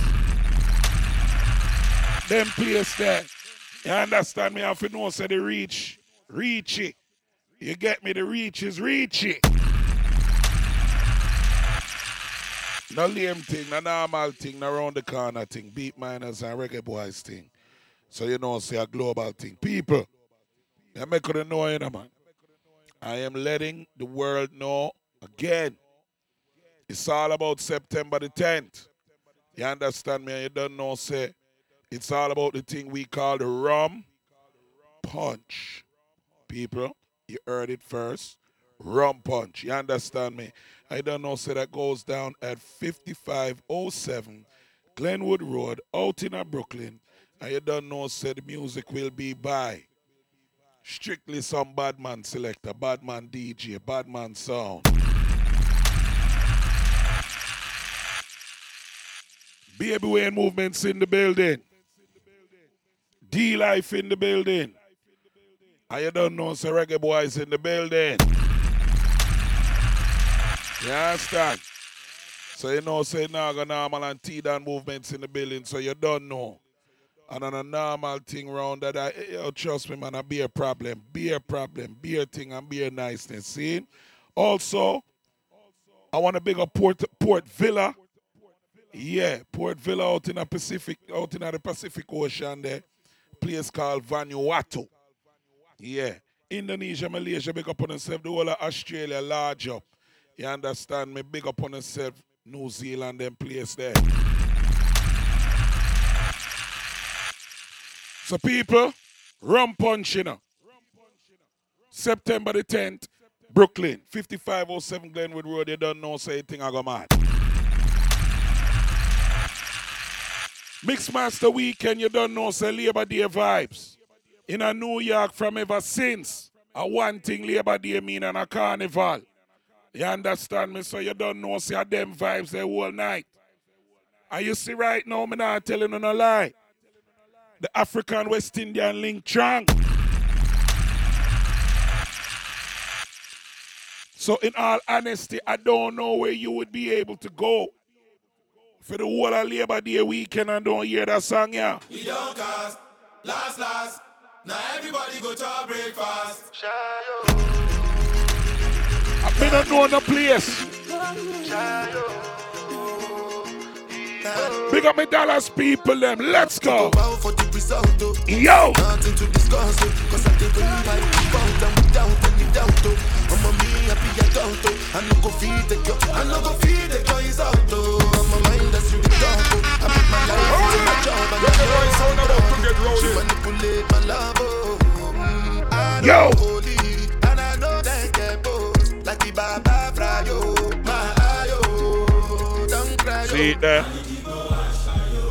Them place there. You understand me? I have to know, say, the reach, reach it. You get me? The reach is reach it. No lame thing, no normal thing, no round the corner thing, Beatminerz and reggae boys thing. So you know, say a global thing. People, I make you know, you know, man. I am letting the world know again. It's all about September the 10th. You understand me? You don't know, say, it's all about the thing we call the rum punch. People, you heard it first. Rum punch. You understand me? I don't know, So that goes down at 5507 Glenwood Road, out in Brooklyn. And you don't know, say the music will be by strictly some badman selector, badman DJ, badman sound. Baby Wayne movements in the building. D Life in the building. And you don't know, say reggae boys in the building. You understand? So you know, say Naga normal and T-Dan movements in the building, so you don't know. And on a normal thing round that, I, yo, trust me, man, I be a problem. Be a problem. Be a thing and be a niceness. See? Also, I want to big up Port, Port Vila. Yeah, Port Vila out in the Pacific, out in the Pacific Ocean there. Place called Vanuatu. Yeah. Indonesia, Malaysia, big up on themselves. The whole of Australia, larger. You understand me? Big up on yourself, New Zealand, them place there. So people, rum punch, you know. September the 10th, Brooklyn, 5507 Glenwood Road. You don't know, say anything I go mad. Mixmaster Weekend, you don't know, say Labor Day vibes. In a New York from ever since. A one thing Labor Day mean and a carnival. You understand me? So you don't know, see them vibes the whole night. And you see right now, me not telling you no lie. The African West Indian link strong. So in all honesty, I don't know where you would be able to go for the whole of Labor Day weekend and don't hear that song, yeah. We don't cast, last, last. Now everybody go to breakfast. Me don't know the place. Big up my Dallas people, them. Let's go. Yo. Nothing to discuss, cause I take only my default and without any doubt. I'm a me happy adult. I no go feed the girl, I no go feed the girl is out. Oh. I'm a mind that's really dark, oh. I put my life my job and Let the voice sound about to get She manipulate my love, oh. Mm, I Yo. holy, and I know get both. Like the Baba Frayo, my ayo. Don't cry, oh. See it there?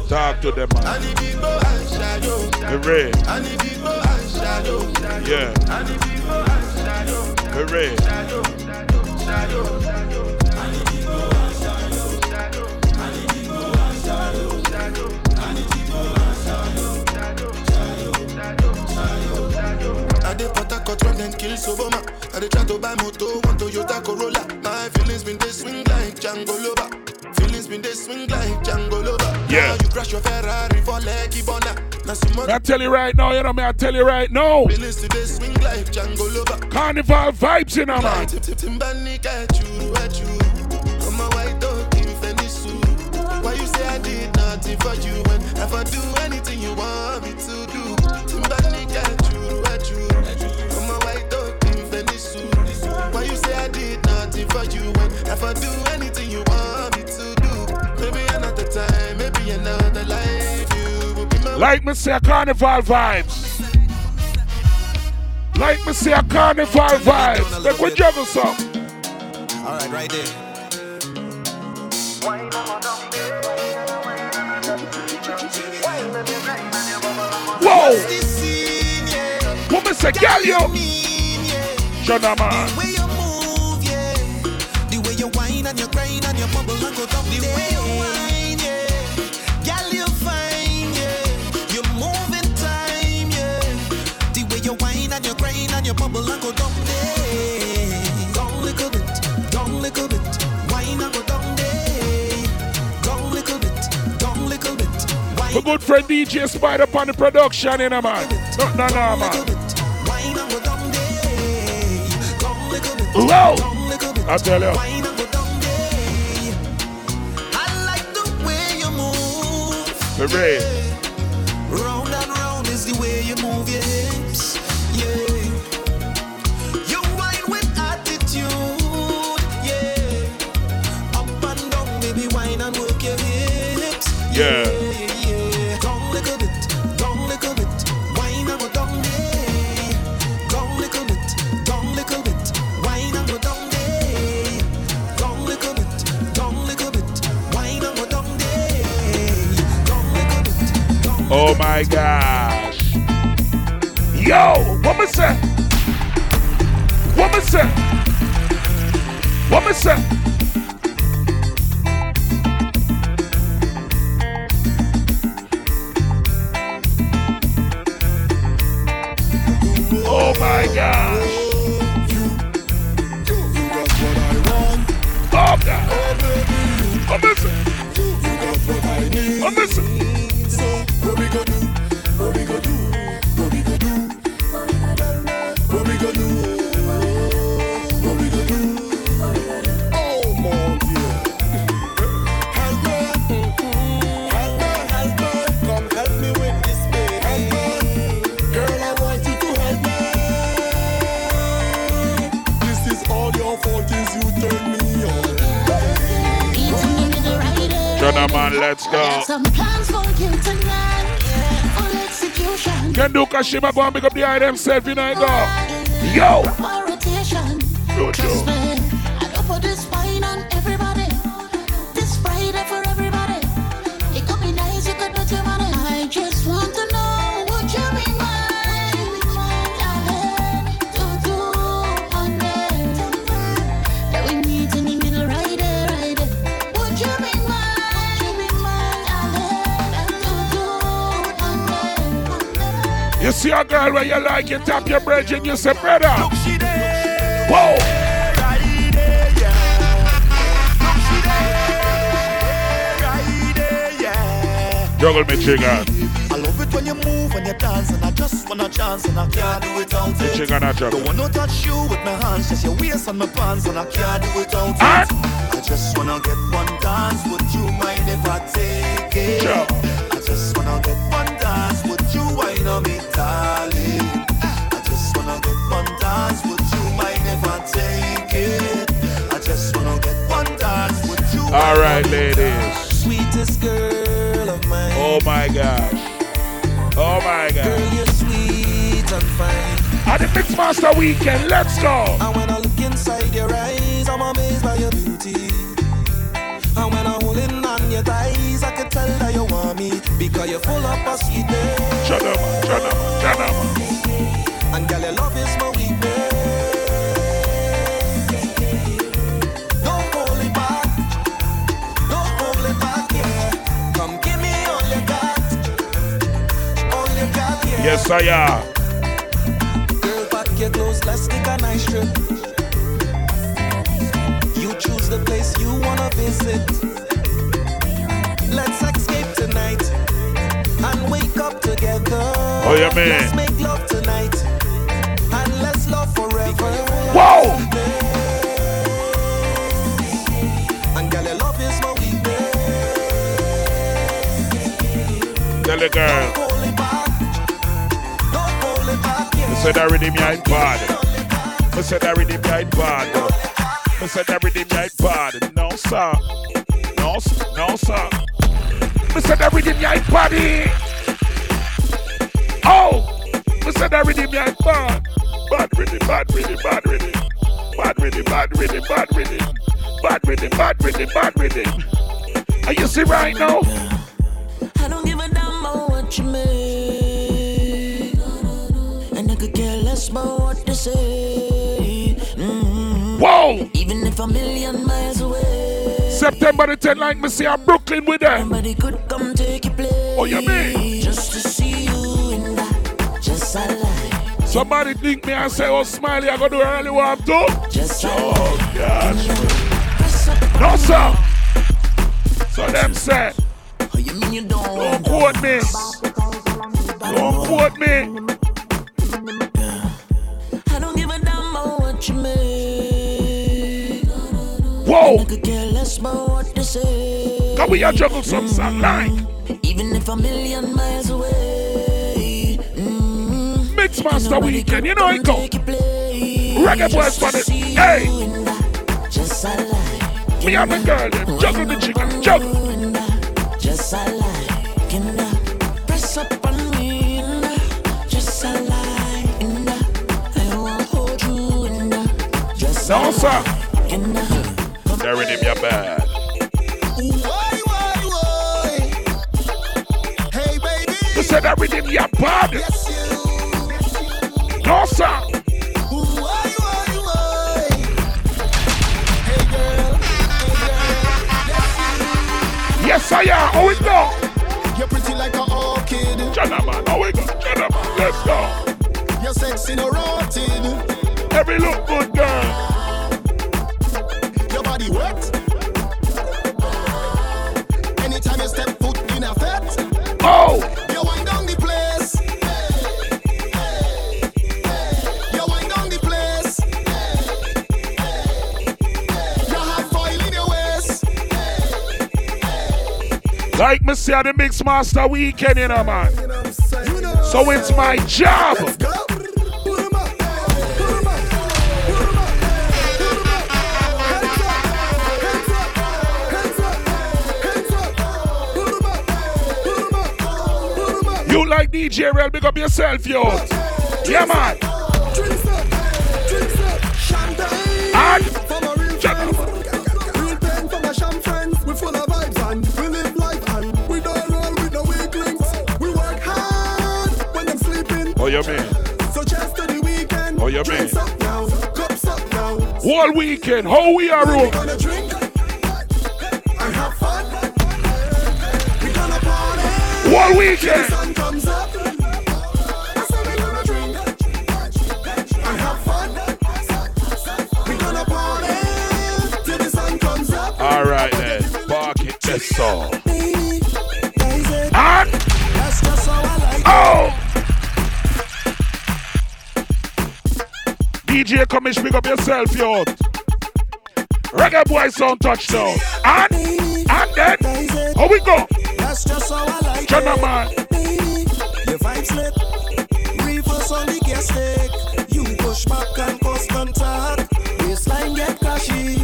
Talk to them, man. And the big boy and shadow. Hooray. And the big boy and shadow. Yeah. And the big boy and shadow. Hooray. Port Harcourt kill Soboma. I dey try to buy moto, one Toyota Corolla. My feelings been they swing like Django Loba. Feelings been they swing like Django Loba. Yeah. Now you crash your Ferrari for Leggy Bona. Now some Me I tell you right now, you know me, I tell you right now. Feelings today swing like Django Loba. Carnival vibes, you know, man. Timbani catch you, at you. I'm white dog in Fendi suit. Why you say I did nothing for you if I do anything you want me to do? Timbani catch for you when if I do anything you want me to do? Maybe another time, maybe another life. You will be my Like me say, carnival vibes. Like me say, carnival vibes. Make we juggle some. Alright, right there. Whoa! Woman say, girl, yo. Shona man. Way and you grind and you bubble and go down the way you whine, yeah. Girl, you fine, yeah. You move in time, yeah. The way you whine and you grind and you bubble and go down there. Down little bit, down little bit. Whine and go down there. Down little bit, down little bit. My good friend DJ Spider upon the production, you know, man. No, no, no, man. Whine and go down there. Down little bit. Whoa! I tell you. Move. Hooray. Round and round is the way you move your hips. Yeah. You whine with attitude. Yeah. Up and down, baby, whine and work your hips. Yeah. yeah. Oh my gosh. Yo, what me say? What me say? What me say? Oh my gosh. Oh God. What me say? What me say? Shona man, let's go. Some plans for you tonight. Full execution. Can do Kashima go and pick up the item self, you know, go. Yo! Girl where you like, you tap your bridge and you say, brother. Whoa! Juggle me chicken. I love it when you move and you dance and I just wanna chance and I can't do it it. chicken. Don't wanna touch you with my hands, just your waist on my pants and I can't do it it. I just wanna get one dance, would you mind if I take it? Sure. I just wanna get one dance, would you wine on me, All right, ladies. Sweetest girl of mine. Oh my gosh. Oh my Girl, gosh. you're sweet and fine. At the Mixmaster Weekend, let's go. And when I look inside your eyes, I'm amazed by your beauty. And when I'm holding on your thighs, I can tell that you want me because you're full of sweetness. Shut up, shut up, shut up. And girl, your love is my Yes, I am. Girl, pack your clothes, let's take a nice trip. You choose the place you wanna visit. Let's escape tonight and wake up together. Oh, yeah, man. Let's make love tonight and let's love forever. Whoa! And girl, your love is my weakness. Tell the girl. I said that rhythm you bad. I said that rhythm you ain't bad. I said that rhythm you ain't bad. No, sir. No, s- no, sir. I said that rhythm you ain't bad. Oh! I said that rhythm you ain't bad. Bad rhythm, bad rhythm, bad rhythm. Bad rhythm, bad rhythm, bad rhythm. Bad rhythm, bad rhythm, bad rhythm. Are you see right now? I don't give a damn about what you make. Care about what they say. Mhm. Whoa! Even if a million miles away. September the 10th, like me see a Brooklyn with them. Nobody could come take your place. Oh, you mean? Just to see you in that. Just a lie. Somebody think me and say, oh, Smiley, I gonna do early warm too? Just oh, gosh. No, sir. So them said, Oh, you mean you don't? don't quote me. Don't quote me. What you make. Whoa! I could care less about what they say. Can we juggle some song like? Even if a million miles away. Mm-hmm. Mix Master Weekend, you know it go. Reggae boys for it. Hey! Just a lie. Me and my girl, juggle the chicken, juggle. Just a lie. And just No, sir. lie. Can I That rhythm you bad. Why, why, why? Hey, baby. You said that rhythm you bad. Yes, you. No, sir. Why, why, why? Hey, girl. Yes, I am. Oh, how it go? You're pretty like an orchid. Gentlemen, how oh, it go? Gentlemen, let's go. You're sexy, no rotted. Every look good, girl. Wet. Anytime you step foot in a fet. Oh! You wind down the place. You wind down the place. You have foil in your waist. Like me say, the Mix Master Weekend, you know, man. So it's my job. Like DJ Real, big up yourself, yo. Yeah, man. And roll. Oh, you mean? So cheers to the weekend. Oh, you mean? up now, cups up now. All weekend, how we are, We room? gonna DJ Commish, big up yourself, yo. Reggae boy sound touchdown. And, and then, how we go? That's just how I like Gentlemen, it. Your vibe slip. Reverse on the gas stick. You push back and cause contact. Waistline get crashing.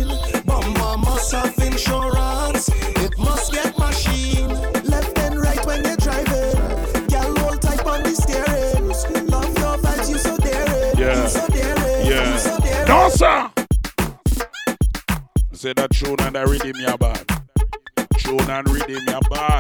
Sir. Say that tune and that rhythm you bad. Tune and rhythm your bad.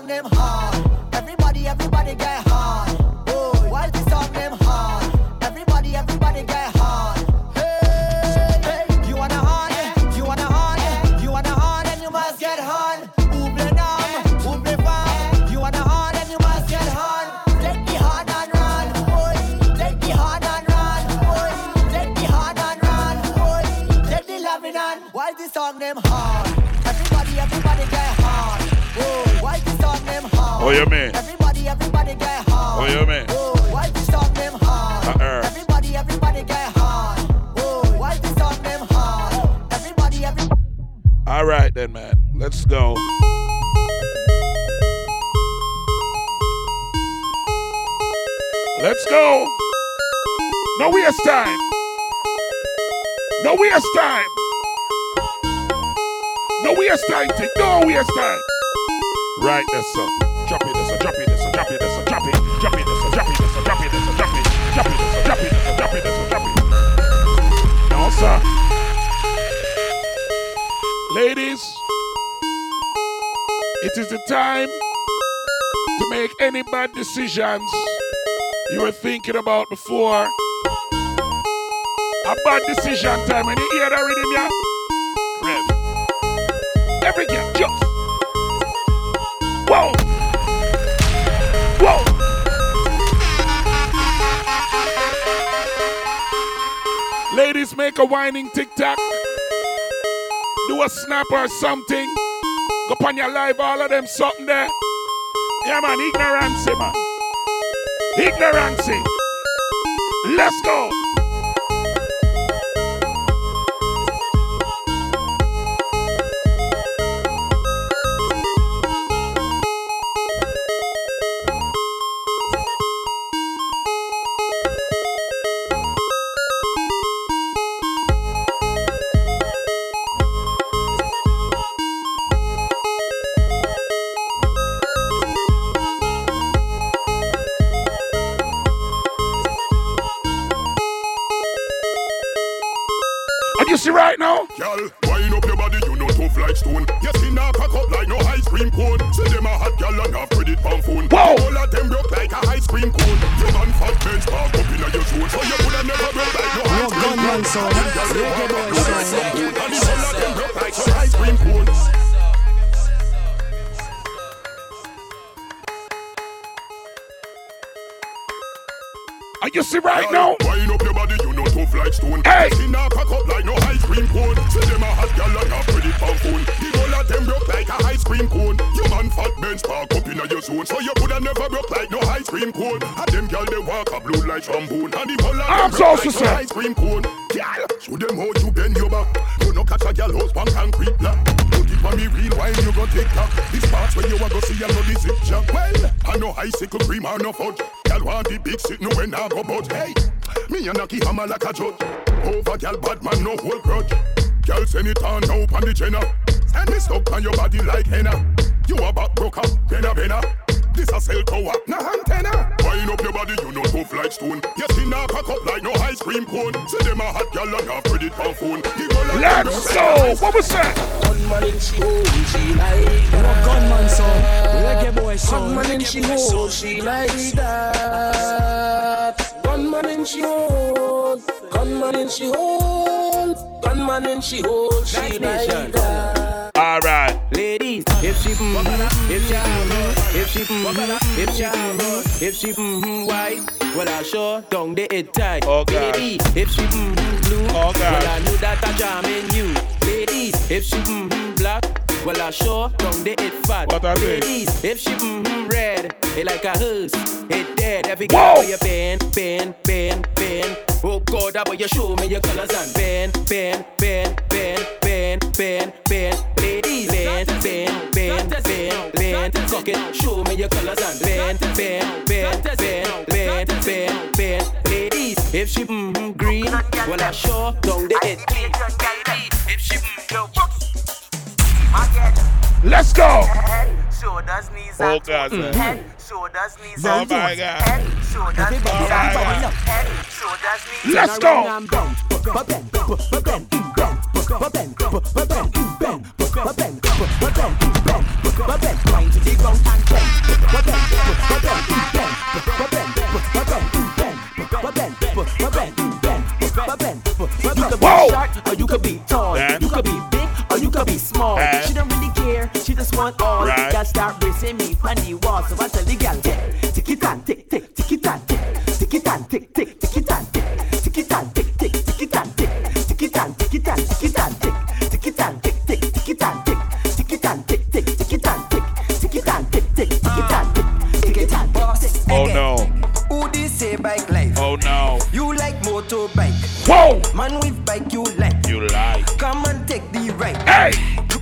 song them hard. Everybody, everybody get hard. you mean? Everybody, everybody get hard. Oh, what you mean? Oh, why them hard? Uh-uh. Everybody, everybody get hard. Oh, why them hard? Everybody, everybody. All right then, man. Let's go. Let's go. No waste time. No waste time. No waste time. No waste time. Right, that's something this, this, this, this, this, this, this, this, this. No, sir. Ladies, it is the time to make any bad decisions you were thinking about before. A bad decision time, and you hear that rhythm, yeah? Rev. Every girl, just. a whining TikTok. Do a snap or something. Go on your live, all of them something there. Yeah, man, ignorance, eh, man. Ignorance. Eh. Let's go. Boy son. Gunman in she hole, she like that. Gunman in she hole, gunman in she hole, gunman in she hole, she like that. All right. Ladies, if she mm if she mm if she mm if she mm if she mm white, well I sure don't get it tight. Oh, God. Lady, if she mm blue, Oh, God. well I know that I jam in you. Ladies, if she mm black, well I sure don't get it fat. What I? Ladies, if she mm red, it like a hearse, it dead. Every girl for your bend, bend, bend, bend. Oh God, about you show me your colors and bend, bend, bend, bend, bend, bend, bend. Ladies, bend, bend, bend, bend, bend. Cock it, show me your colors and bend, bend, bend, bend, bend, bend, bend. Ladies, if she mm green, well I sure don't get it. If she mm Let's go. Shoulders, knees, and God, toes. man. Head, shoulders, knees, Oh, and toes. God. Head, shoulders, knees, Oh, my and God. toes. Head, shoulders, knees, Let's go. Whoa. short or you could be tall. You could be big or you could be small. Eh. She don't really care. She just want all. Right. Girl start bracing me on the wall. So I tell the girl, tick, tick it and tick, tick, tick it and tick, tick it and tick, tick, tick it and tick, tick it and tick, tick, tick it and tick, tick it and tick it and tick it and tick, tick it and tick, tick, tick it and tick, tick it and tick, tick, tick it and tick, tick it and tick, tick, tick it and tick, tick it and tick. Oh no. Who this say bike life? Oh no. You like motorbike. Whoa. Man with bike you like. You like. Come and take the ride. Hey.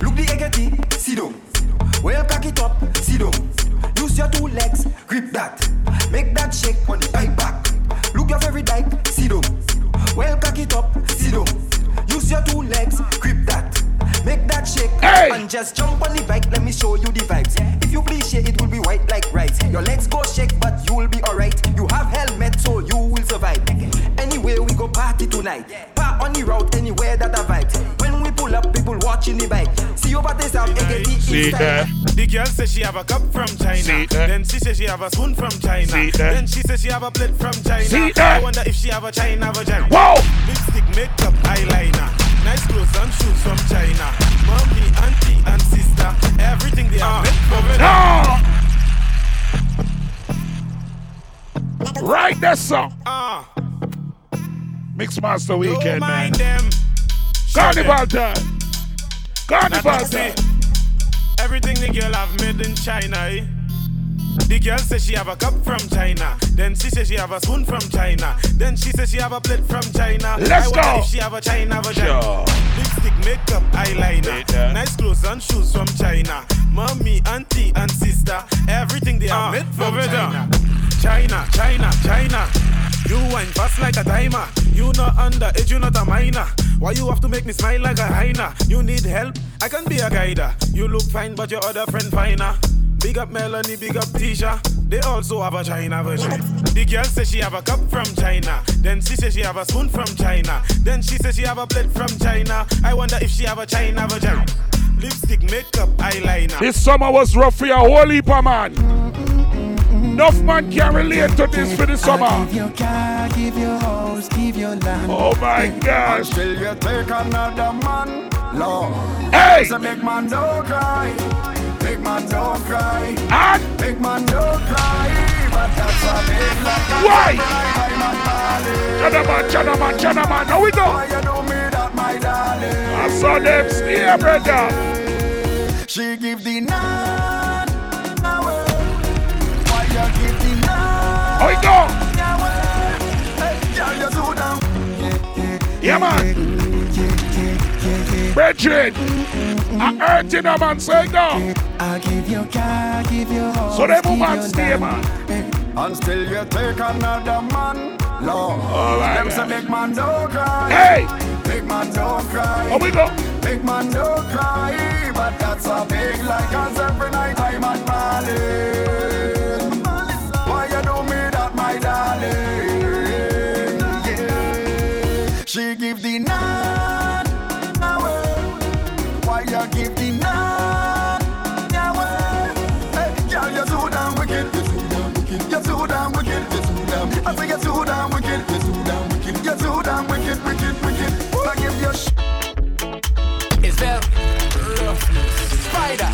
Look the eggety, sit down. Well cock it up, sit down. Use your two legs, grip that. Make that shake on the bike back. Look your favorite bike, sit down. Well cock it up, sit down. Use your two legs, shake Hey. and just jump on the bike. Let me show you the vibes. If you please shake, it will be white like rice. Your legs go shake, but you will be alright. You have helmet, so you will survive. Anyway, we go party tonight. Park on the road anywhere that I vibe. When we pull up, people watching the bike. See over this out, AKT See in style. that? The girl says she have a cup from China. See that? Then she says she have a spoon from China. See that? Then she says she have a plate from China. See that? I wonder if she have a China vagina. Whoa! Lipstick, makeup, eyeliner. Nice clothes and shoes from China. Mommy, auntie, and sister. Everything they are made from No. Right there, song. Ah, Mixmaster weekend, man. them. Carnival time. Carnival time. Everything the girl have made in China, eh? The girl says she have a cup from China. Then she says she have a spoon from China. Then she says she have a plate from China. Let's I go. If she have a China vagina. Sure. Lipstick, makeup, eyeliner. Uh. Nice clothes and shoes from China. Mommy, auntie, and sister. Everything they are ah, made from China. China, China, China. You wine fast like a timer. You not underage, you not a minor. Why you have to make me smile like a hyena? You need help? I can be a guider. You look fine, but your other friend finer. Big up Melanie, big up Tisha. They also have a China version. The girl says she have a cup from China. Then she says she have a spoon from China. Then she says she have a plate from China. I wonder if she have a China version. Lipstick, makeup, eyeliner. This summer was rough for your whole heap of man. Enough man can relate to this for the summer. Give your car, give your house, give your land. Oh my gosh. Until you take another man, Lord. Hey! Say big man don't cry, big man don't cry, and big man don't cry, but that's a big like Why? Gentlemen, gentlemen, gentlemen, now we go. Why you do me that, my darling? I saw them steer, brother. She give the nod away. Why you give the? Oh, we go. Hey, girl, you down. Yeah, man. Brethren, I heard in a man say no. I give your car, give your house. So give woman your stay, man. Until you take another man, Lord. All right, Them say big man don't cry. Hey! Big man don't cry. Here we go. Big man don't cry, but that's a big like cause every night I'm at. Why you do me that, my darling? Yeah. She I say you're too damn wicked. You're too damn wicked. You're too damn wicked, wicked, wicked. I give you sh- It's them roughness. Spider.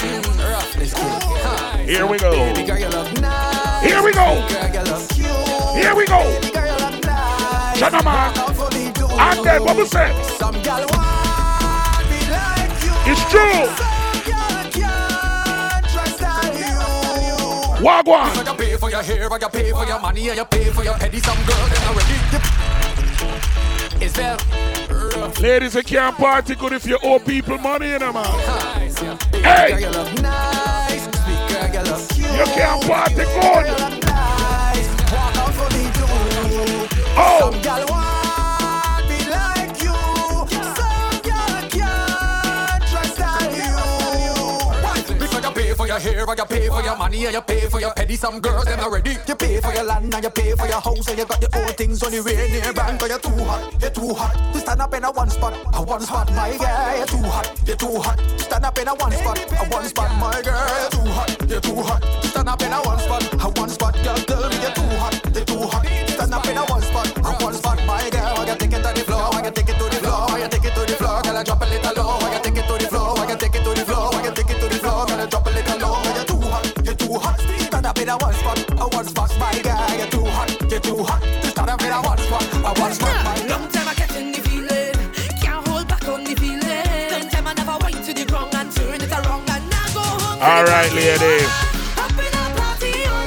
Mm, roughness. Huh. Here we go. Baby girl, you look nice. Here we go. Girl, you look cute. Here we go. Baby girl, you look nice. Gentlemen. Walk out for me, do. And then what we say? Some gal want be like you. It's true. Wagwan. So you pay for your hair, or you pay for your money, or you pay for your petty. Some girl them already. It's them rough. Ladies, you can't party good if you owe people money, you know, man. Nice, yeah. Hey. girl, you nice. You look cute. You can't party good. you look nice. Walk out for me too. Oh. Your hair, or you pay for your money, or you pay for your petty. Some girls them already. You pay for your land, and you pay for your house, and you got your own things on the way near bank. Cause you're too hot, you're too hot to stand up in a one spot, a one spot, my girl. You're too hot, you're too hot to stand up in a one spot, a one spot, my girl. You're too hot, you're too hot to stand up in a one spot, a one spot, girl. Tell me you're too hot, you're too hot to stand up in a one spot, one spot, a one spot, my girl. Long time I catching the feeling, can't hold back on the feeling. Long time I never went to the ground and turn it around and now go home. All right, ladies. Up in a party all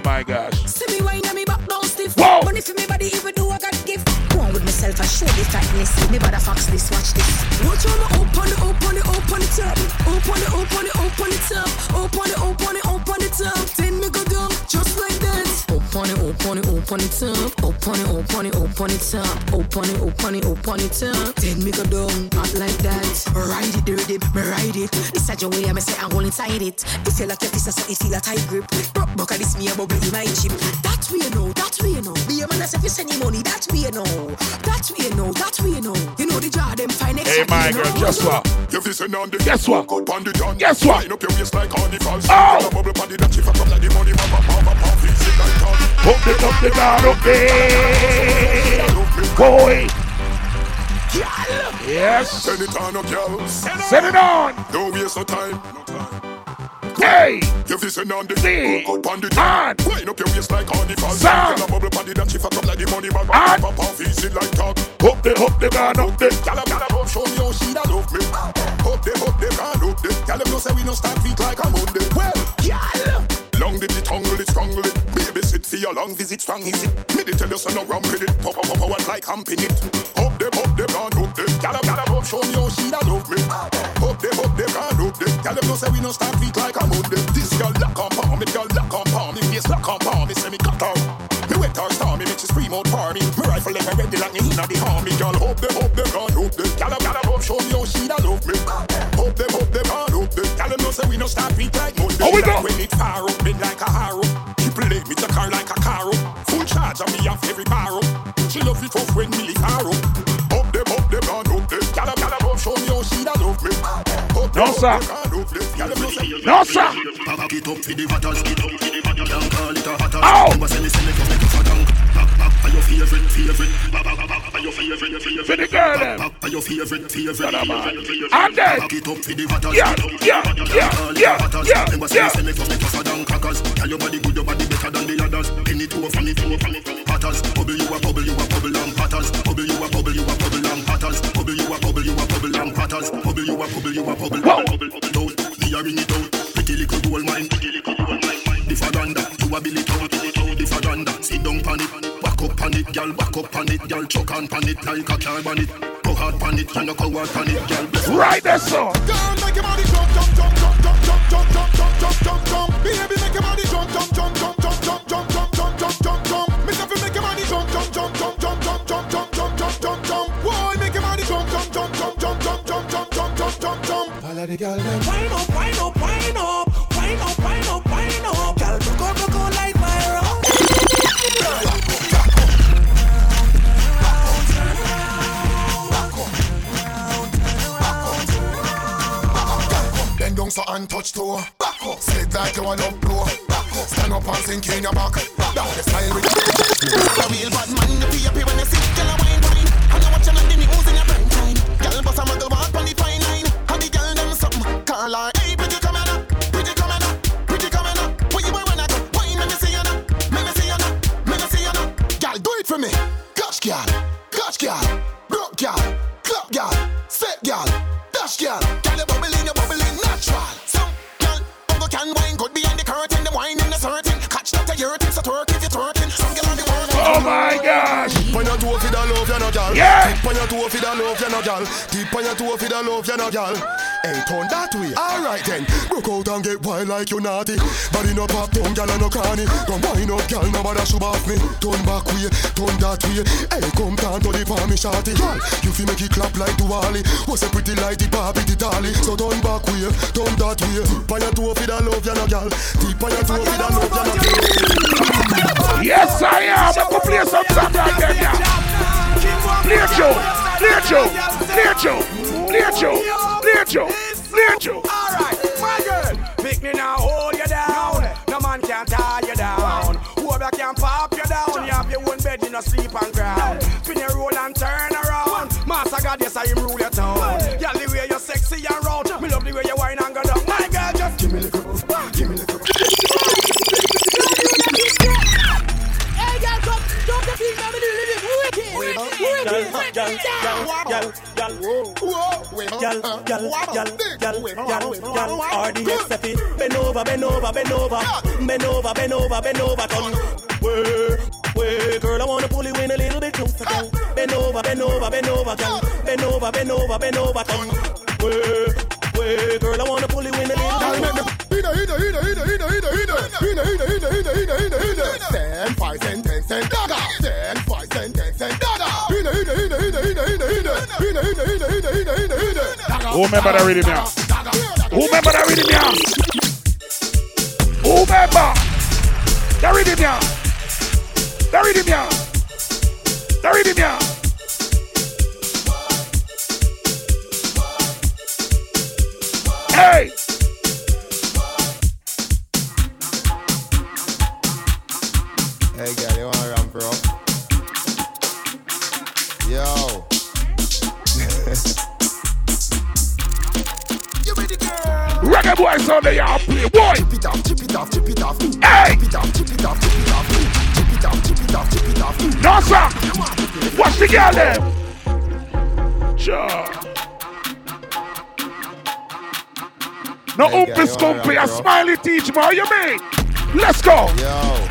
Oh my gosh. See me wine and me back down stiff. Whoa. Money for me body even do I got gift. Go on with myself and show the tightness. Me bother fox this, watch this. Watch on the up on the up on the up the top. Up on the up on the up the top. Up on the up on the up on the top. Then me go down just like that. Up on it, up on it, up on the top. Up on it, up on it, up on the top. Up on it, up on it, up on the top. Then me go down, not like that. Ride it, rhythm, me ride it. A your way, I me say I'm gonna inside it. If you like your this, so you feel a tight grip. Broke buck, this me a bubble in my chip. That way you know, that way you know. Be a man as if you send money, that way you know. That way you know, that way you know. You know the jar them fine Hey, my girl, guess what? You fi send on the Guess what? Good on the done. Guess what? Line up your waist like carnival. Oh! Girl, a bubble pan the dance, if I come like the money, pop, pop, pop, pop, fix it like that. Up the up the guard up there. Boy. Yes. Send it on, no girl. Send it on. Don't waste no time. Hey. You fi send on the. Good on the done. Line up your waist like carnival. Sound. Girl, a bubble the dance, if I come like the money, pop, And. pop, fix like that. Up the up the guard up there. Gyal a gyal a love show me how she da love me. Up the up the can up the. Gyal them know say we no start feet like a Monday. Well, gyal. Did it tangle it, strangle it. Baby sit for your long visit, strong is it. Me dey tell you so no rum with it. Pop pop pop like humping it. Up the up the can up the. Gyal a gyal a love show me how she da love me. Up the up the can up them know say we no start feet like a Monday. This girl lock on palm, me girl lock on palm, me face lock on palm, me say me cut out. Me stormy, make she scream out for me. Me rifle ever ready like me inna the army. Girl, hope them, hope them, God, hope them. Gyal, gyal, hope show me how she da love me. Hope them, hope them, God, hope them. Gyal, them know say we no start beat like Monday. How we? Like When it far up, bend like a harrow. Triple A, me the car like a caro. Full charge of me off every barrel. She love it tough when me lift her up. Hope them, hope them, God, hope them. Gyal, gyal, hope show me how she da love me. Non ça. Non ça. Oh. For the girl them. And then. Yeah, yeah, yeah, yeah, yeah, yeah. Tell your body good, your body better than the others. Penny two of me, two of me, patters. Bubble you a bubble, you a bubble and patters. Bubble you a bubble, you a bubble and patters you a bubble. Bubble you a bubble, you a bubble. Bubble, bubble, bubble. Me a ring it out. Pretty little gold mine. Pretty little gold mine. The faganda, you a bill it out. The faganda, sit down pan it. Back up pan it, girl. Back up pan it, girl. Chuck on pan it like a car ban it. Go hard pan it, you no coward pan it, girl. Right there, son. Girl, make your body jump, jump, jump, jump, jump, jump, jump, jump, jump, jump, jump, jump. Baby, make your body jump, jump, jump, jump, jump, jump, jump, girl them. Wine up, wine up, wine up, wine up, wine up, wine up. Girl, go go go like fire. Bend down so and touch toe. Back up. Sit like you want up blow. Back up. Stand up and sink in your back. Down the style with A real bad man, you feel happy when you sit, girl like no gal. Tip on your toe for the love, you no gal. Hey, turn that way. Alright then. Broke out and get wild like you naughty. Body no pop, down, gal no cranny. Come wind up, gal, nobody should off me. Turn back way, turn that way. Hey, come down to the palm, me shorty. Gal, you feel make it clap like Duali. Was a pretty like the Barbie, the dolly. So turn back way, turn that way. Tip on your toe for the love, you no gal. Tip on your toe for the love, you no gal. Yes, I am. I can play some yeah. Play it, Joe. It, Joe. Play it, Joe. Alright, my girl, pick me now, hold you down. No man can tie you down. Whoever can pop you down. You have your own bed, you no sleep on ground. Spin your roll and turn around. Master God, yes, I rule your town. Girl, the way you're sexy and round. Me love the way you whine and go down. My girl, just give me a little, give me a little. RDX Bend over, bend over, bend over, bend over, bend over, bend over, turn. Way, girl, I wanna pull you in a little bit closer, girl. Bend over, bend over, bend over, girl. Bend over, bend over, bend over, turn. Way, way, girl, I wanna pull you in a little bit closer. Hina, hina, hina, hina, hina, hina, hina, hina, hina, hina, hina, hina, hina. Ten, five, ten, ten, ten, dagger. Ten, Who remember that rhythm now? Who remember that rhythm now? Who remember that rhythm now? That rhythm now? That rhythm now? Hey! Hey, girl, you wanna Reggae boy sound they all play, boy! Chip it off, chip it off, chip it off. Hey! Chip it off, chip it off, chip it off. Chip it off, chip it off, chip it off. No, sir! Watch the girl them! Sure. No Hey, you play a smiley teach me how you mean? Let's go! Yo.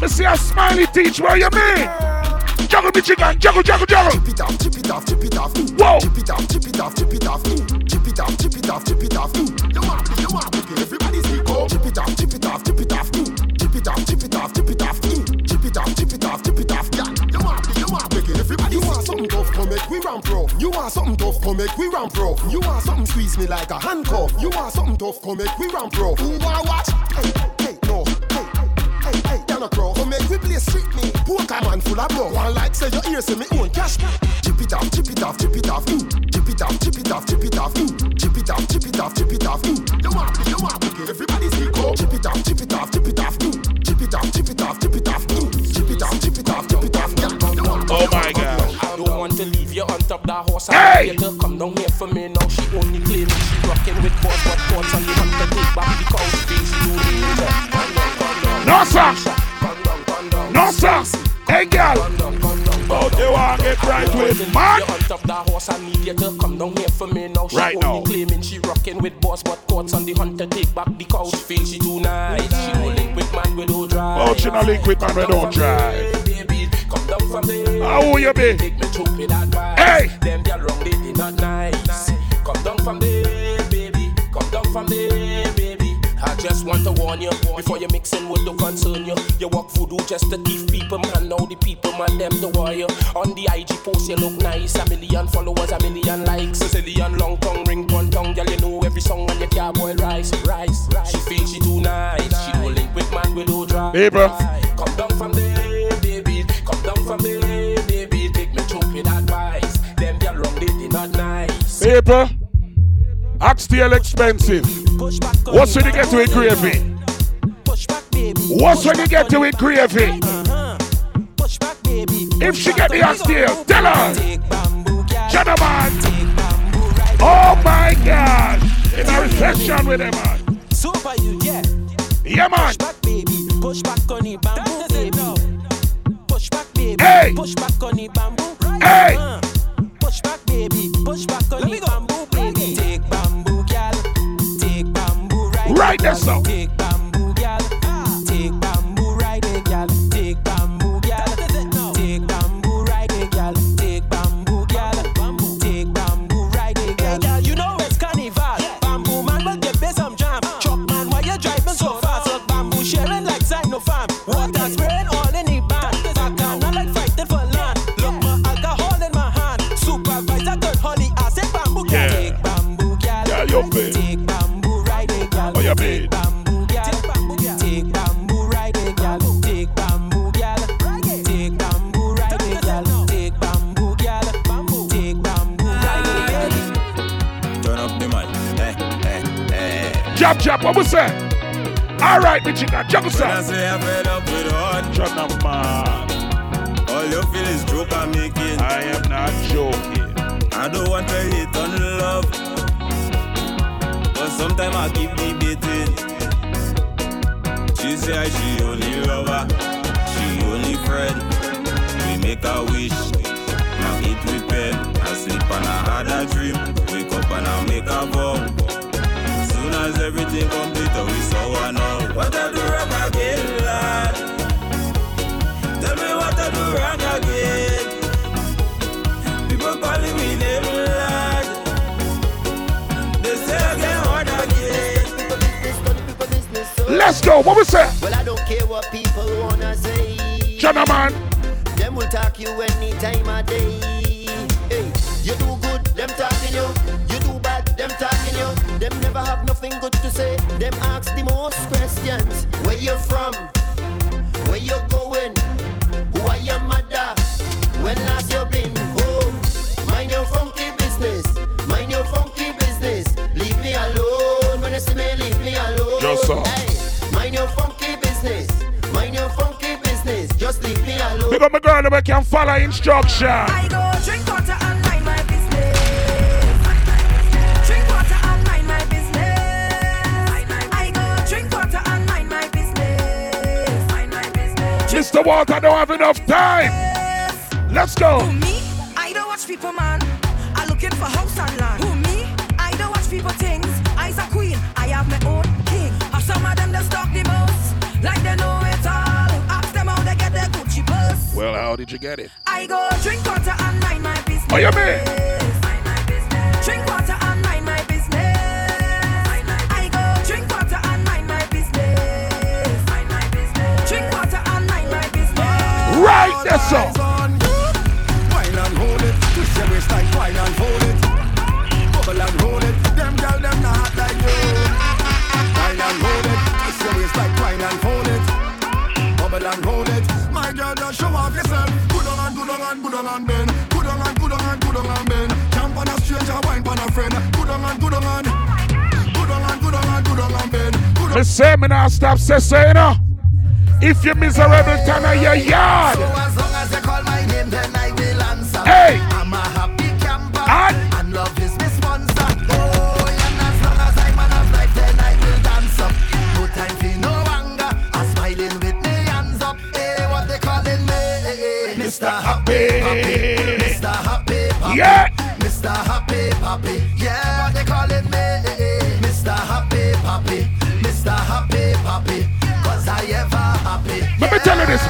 Me see a smiley teach me how you mean? Juggle me chicken, juggle, juggle, juggle! Chip it off, chip it off, chip it off. Whoa! Chip it off, chip it off, chip it off. Chip it off, chip it off, chip it off. You want me, you want me, everybody speak up. Chip it off, chip it off, chip it off. Chip it off, chip it off, chip it off. Chip it off, chip it off, chip it off. Yeah, you want me, you want me, everybody. You want something tough, come make we ramp rough. You want something tough, come make we ramp rough. You want something squeeze me like a handcuff. You want something tough, come make we ramp rough. Who want what? Hey, hey, no. Hey, hey, hey, a crow. Come make we play street me. Poker man full of blood. One like say your ears say me own cash. Chip it off, chip it off, chip it off. Mm. Chip it off, chip it off, chip it off. Mm. Chip it off, chip it off, chip it off. Mm. You want me, you want me. Everybody speak up. Chip it off, chip it off, chip it off. Mm. Chip it off, chip it off, chip it off. Mm. Chip it off, chip it off, chip it off. Yeah, you want me, Oh my god. I don't want to leave you on top that horse. Hey! I need you to come down here for me now. She only claiming she rocking with boss, but boss and you want to take back the cow face. You need No, sir! Come down, come. No, sir! Hey, girl! Oh, you want to get right with man? You on top that horse, I need you to come down here for me now. She Right only now. claiming she rocking with boss, but courts on the hunter take back the cow. She feel she too nice. She no link with man with no drive. Oh, she no link with man we don't drive. Baby, come down from there. How you be? Take me through with advice. Hey! Them girl wrong, they did not nice. Come down from there, baby. Come down from there, baby. I just want to warn you before you mixing with the concern you. You walk voodoo just to thief people, man. Now the people, man, them the warrior. On the IG post, you look nice. A million followers, a million likes. Zillion long tongue, ring one tongue. Girl, you know every song on your car, boy, rise, rise. She feel she too nice. She don't link with man with no drive. Paper. Come down from there, baby. Come down from there, baby. Take me through with advice. Them girl wrong, they did not nice. Paper. Oxtail expensive. What's when you get to it gravy? What's when you get to it gravy? If she get the oxtail, tell her. Gentlemen. Oh my God. In a reception with them, man. Super you, yeah. Yeah, man. Push back, baby. Push back on the bamboo, baby. Push back, baby. Hey. Push back on the bamboo. Hey. Push back, baby. Push back on the bamboo, Right there, so. Take bamboo. Take bamboo. Take bamboo. Take bamboo. Take bamboo. Take bamboo, you know it's carnival. Bamboo man get some jam. Man, why you driving so fast? Bamboo like What that? All right, me chicken, juggle When I say I'm fed up with hard man. All you feel is joke I'm making. I am not joking. I don't want to hate on love. But sometimes I keep debating. She say she only lover, she only friend. We make a wish, now with pen. I sleep and I had a dream. Wake up and I make a vow. Soon as everything complete, we saw one now. What I do wrong again, lad? Tell me what I do wrong again. People calling me name, lad. They say I get hard again. Let's go. What was that? Well, I don't care what people wanna say. Gentlemen. man. Them will talk you any time of day. Hey, you do good, them talking nothing good to say. Them ask the most questions. Where you from? Where you going? Who are your mother? When last you been home? Mind your funky business. Mind your funky business. Leave me alone. When you see me, leave me alone. Yes, sir. Hey, mind your funky business. Mind your funky business. Just leave me alone. Pick up my girl that can follow instruction. Mr. Walker don't have enough time. Let's go. Who me? I don't watch people, man. I looking for house and land. Who me? I don't watch people things. I's a queen. I have my own king. Have some of them that stalk the most, like they know it all. Ask them how they get their Gucci purse. Well, how did you get it? I go drink water and mind my business. Oh, you mean? Right, that's all. Wine and hold it. Twist your waist like wine and hold it. Bubble and hold it. Them girl them not like you. Wine and hold it. Twist your waist like wine and hold it. Bubble and hold it. My girl, just show off yourself. Good on and good on and good on and bend. Good on and good on and good on and bend. Jump on a stranger, wine on a friend. Good on and good on and. Good on and good on and good on and bend. Good Me say me not stop say you know. If you're miserable turn on your yard.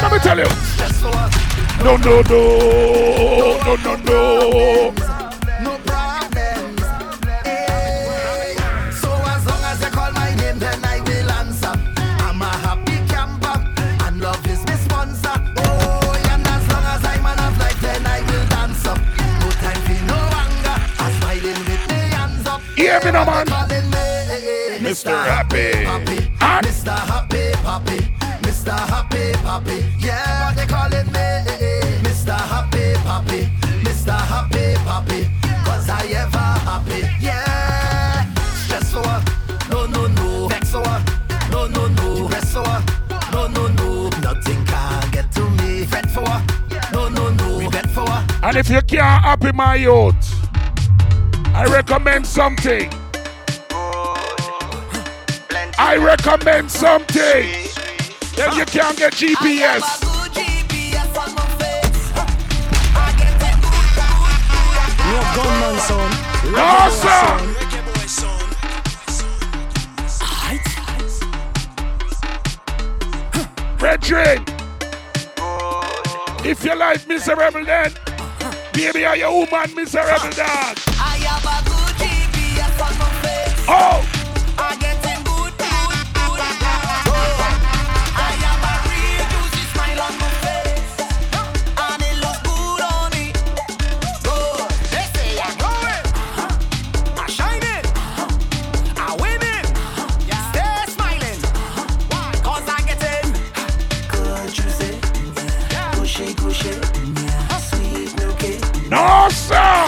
Let me tell you. No, no, no, no, no. No If you can't happy my youth, I recommend something. I recommend something. If you can't get GPS. You're gunman, son. Sir. Brethren, if your life miserable then, baby, are you woman miserable dog? I have a good GPS on my face. Oh, no,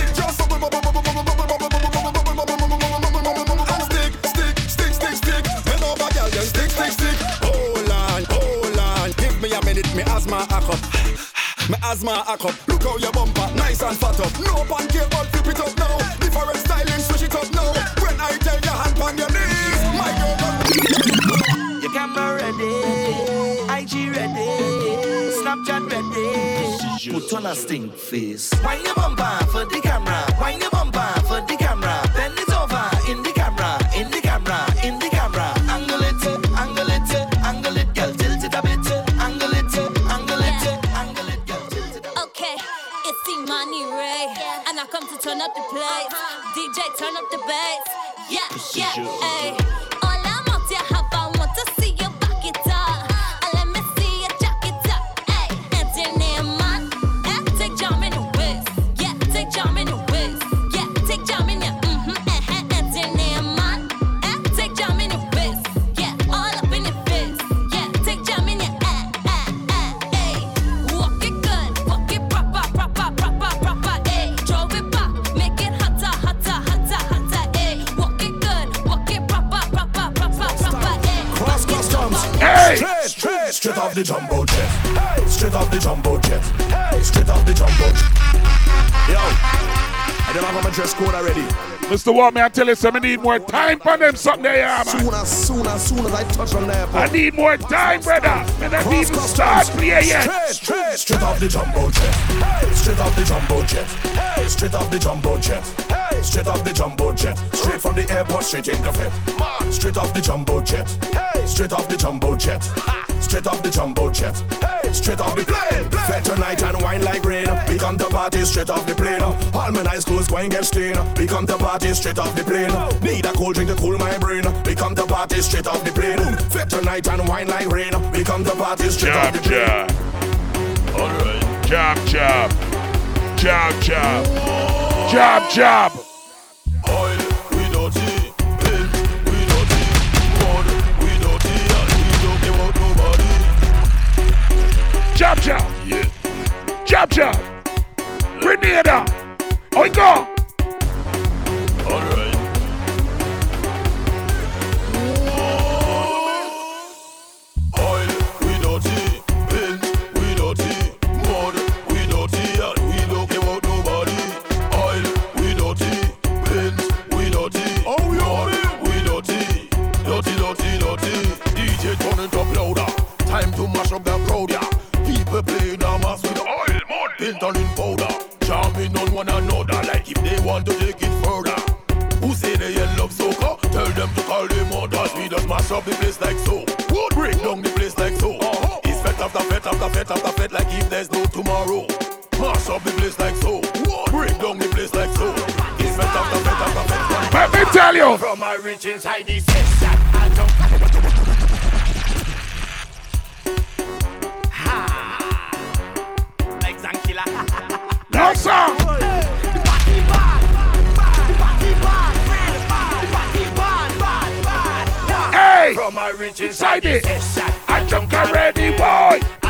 asthma a cup. Look how your bumper, nice and fat up. No pancake, but flip it up now. Different styling, switch it up now. When I tell your hand on your knees, my girl. Your camera ready, IG ready, Snapchat ready. Put on a stink face. Wine your bumper for the camera. Wine your bumper for the camera. to want me, I tell you something, I need more time for them something there, yeah, man. Soon as, soon as, soon as I touch on that. I need more time, brother. And I need to start playing yet. Straight, straight off the jumbo jet. Hey, straight off the jumbo jet. Hey, straight off the jumbo jet. Hey, straight off the jumbo jet. Straight from the airport, straight in the fit. Straight off the jumbo jet. Hey, straight off the jumbo jet. Straight off the jumbo jet. Hey, straight off the plane. Fed tonight and wine like rain. We come to party straight off the plane. All my nice clothes going get stained. We come to party straight off the plane. Need a cold drink to cool my brain. We come to party straight off the plane. Fed tonight and wine like rain. We come to party straight jab, off the plane. Jab. All right. Jab jab. Jab jab. Jab jab. chop. Yeah. Chop chop. Grenada. go. mash up the place like so. Wood break down the place like so. Uh-huh. It's fet after fet after fet after fet like if there's no tomorrow. Mash up the place like so. Wood break down the place like so. It's fet after fet after fet. Let me tell you. From my rich inside the system. I reach inside it. I jump already, boy.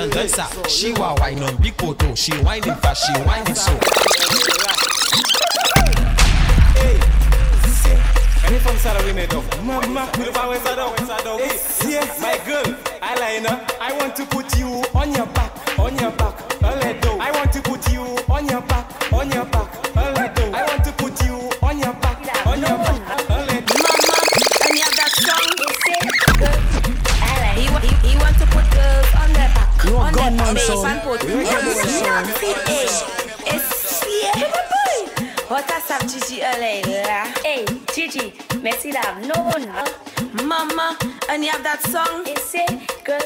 Faut pas attendre. Donne ça. She wa wine on big photo. She winding fast. She winding so. Any from Salah we made up. Mama, look how it's a dog. Yes, yes, my girl, eyeliner. I want to put you on your back, on your back, a little. I want to put you on your A sap Gigi Alayla. Hey, Gigi, merci la no no. Mama, and you have that song. It's it, girl.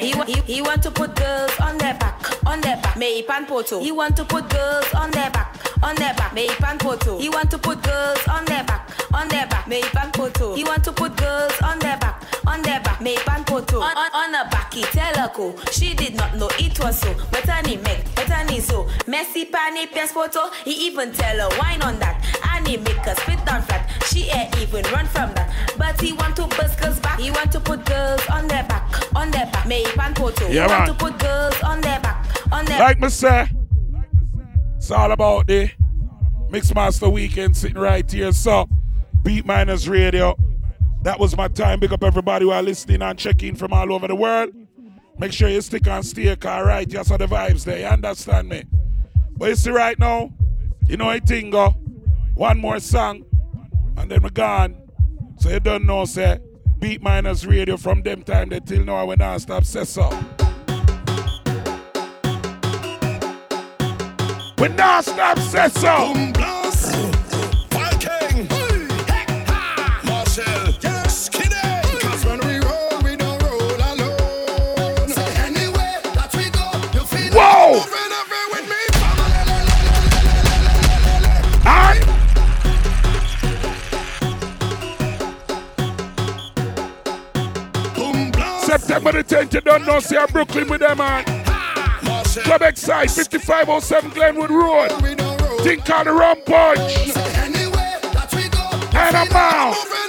He, wa- he, he want to put girls on their back, on their back. May pan poto. He want to put girls on their back, on their back. May pan poto. He want to put girls on their back, on their back. May pan poto. He want to put girls on their back, on their back. May pan poto. On, on, on her back, he tell her go. She did not know it was so. But any make, any so. Oh. Messi pani PS photo. He even tell her wine on that. And he make her spit down flat. She ain't even run from that. But he want to bust girls back. He want to put girls on their back, on their back. May pan poto. Yeah, he want to put girls on their back, on their Like me say, it's all about the Mixmaster Weekend sitting right here. So, Beatminerz Radio. That was my time. Big up everybody who are listening and checking from all over the world. Make sure you stick and stay, car right? Just on the vibes there. You understand me? But you see right now, you know I think go. One more song, and then we're gone. So you don't know, say, Beatminerz Radio from them time they till now I stop say so. We not stop say so. Viking, September the 10th, you don't know, see a Brooklyn with them, man. Quebec side, 5507 Glenwood Road. Think on the rum punch. And I'm out.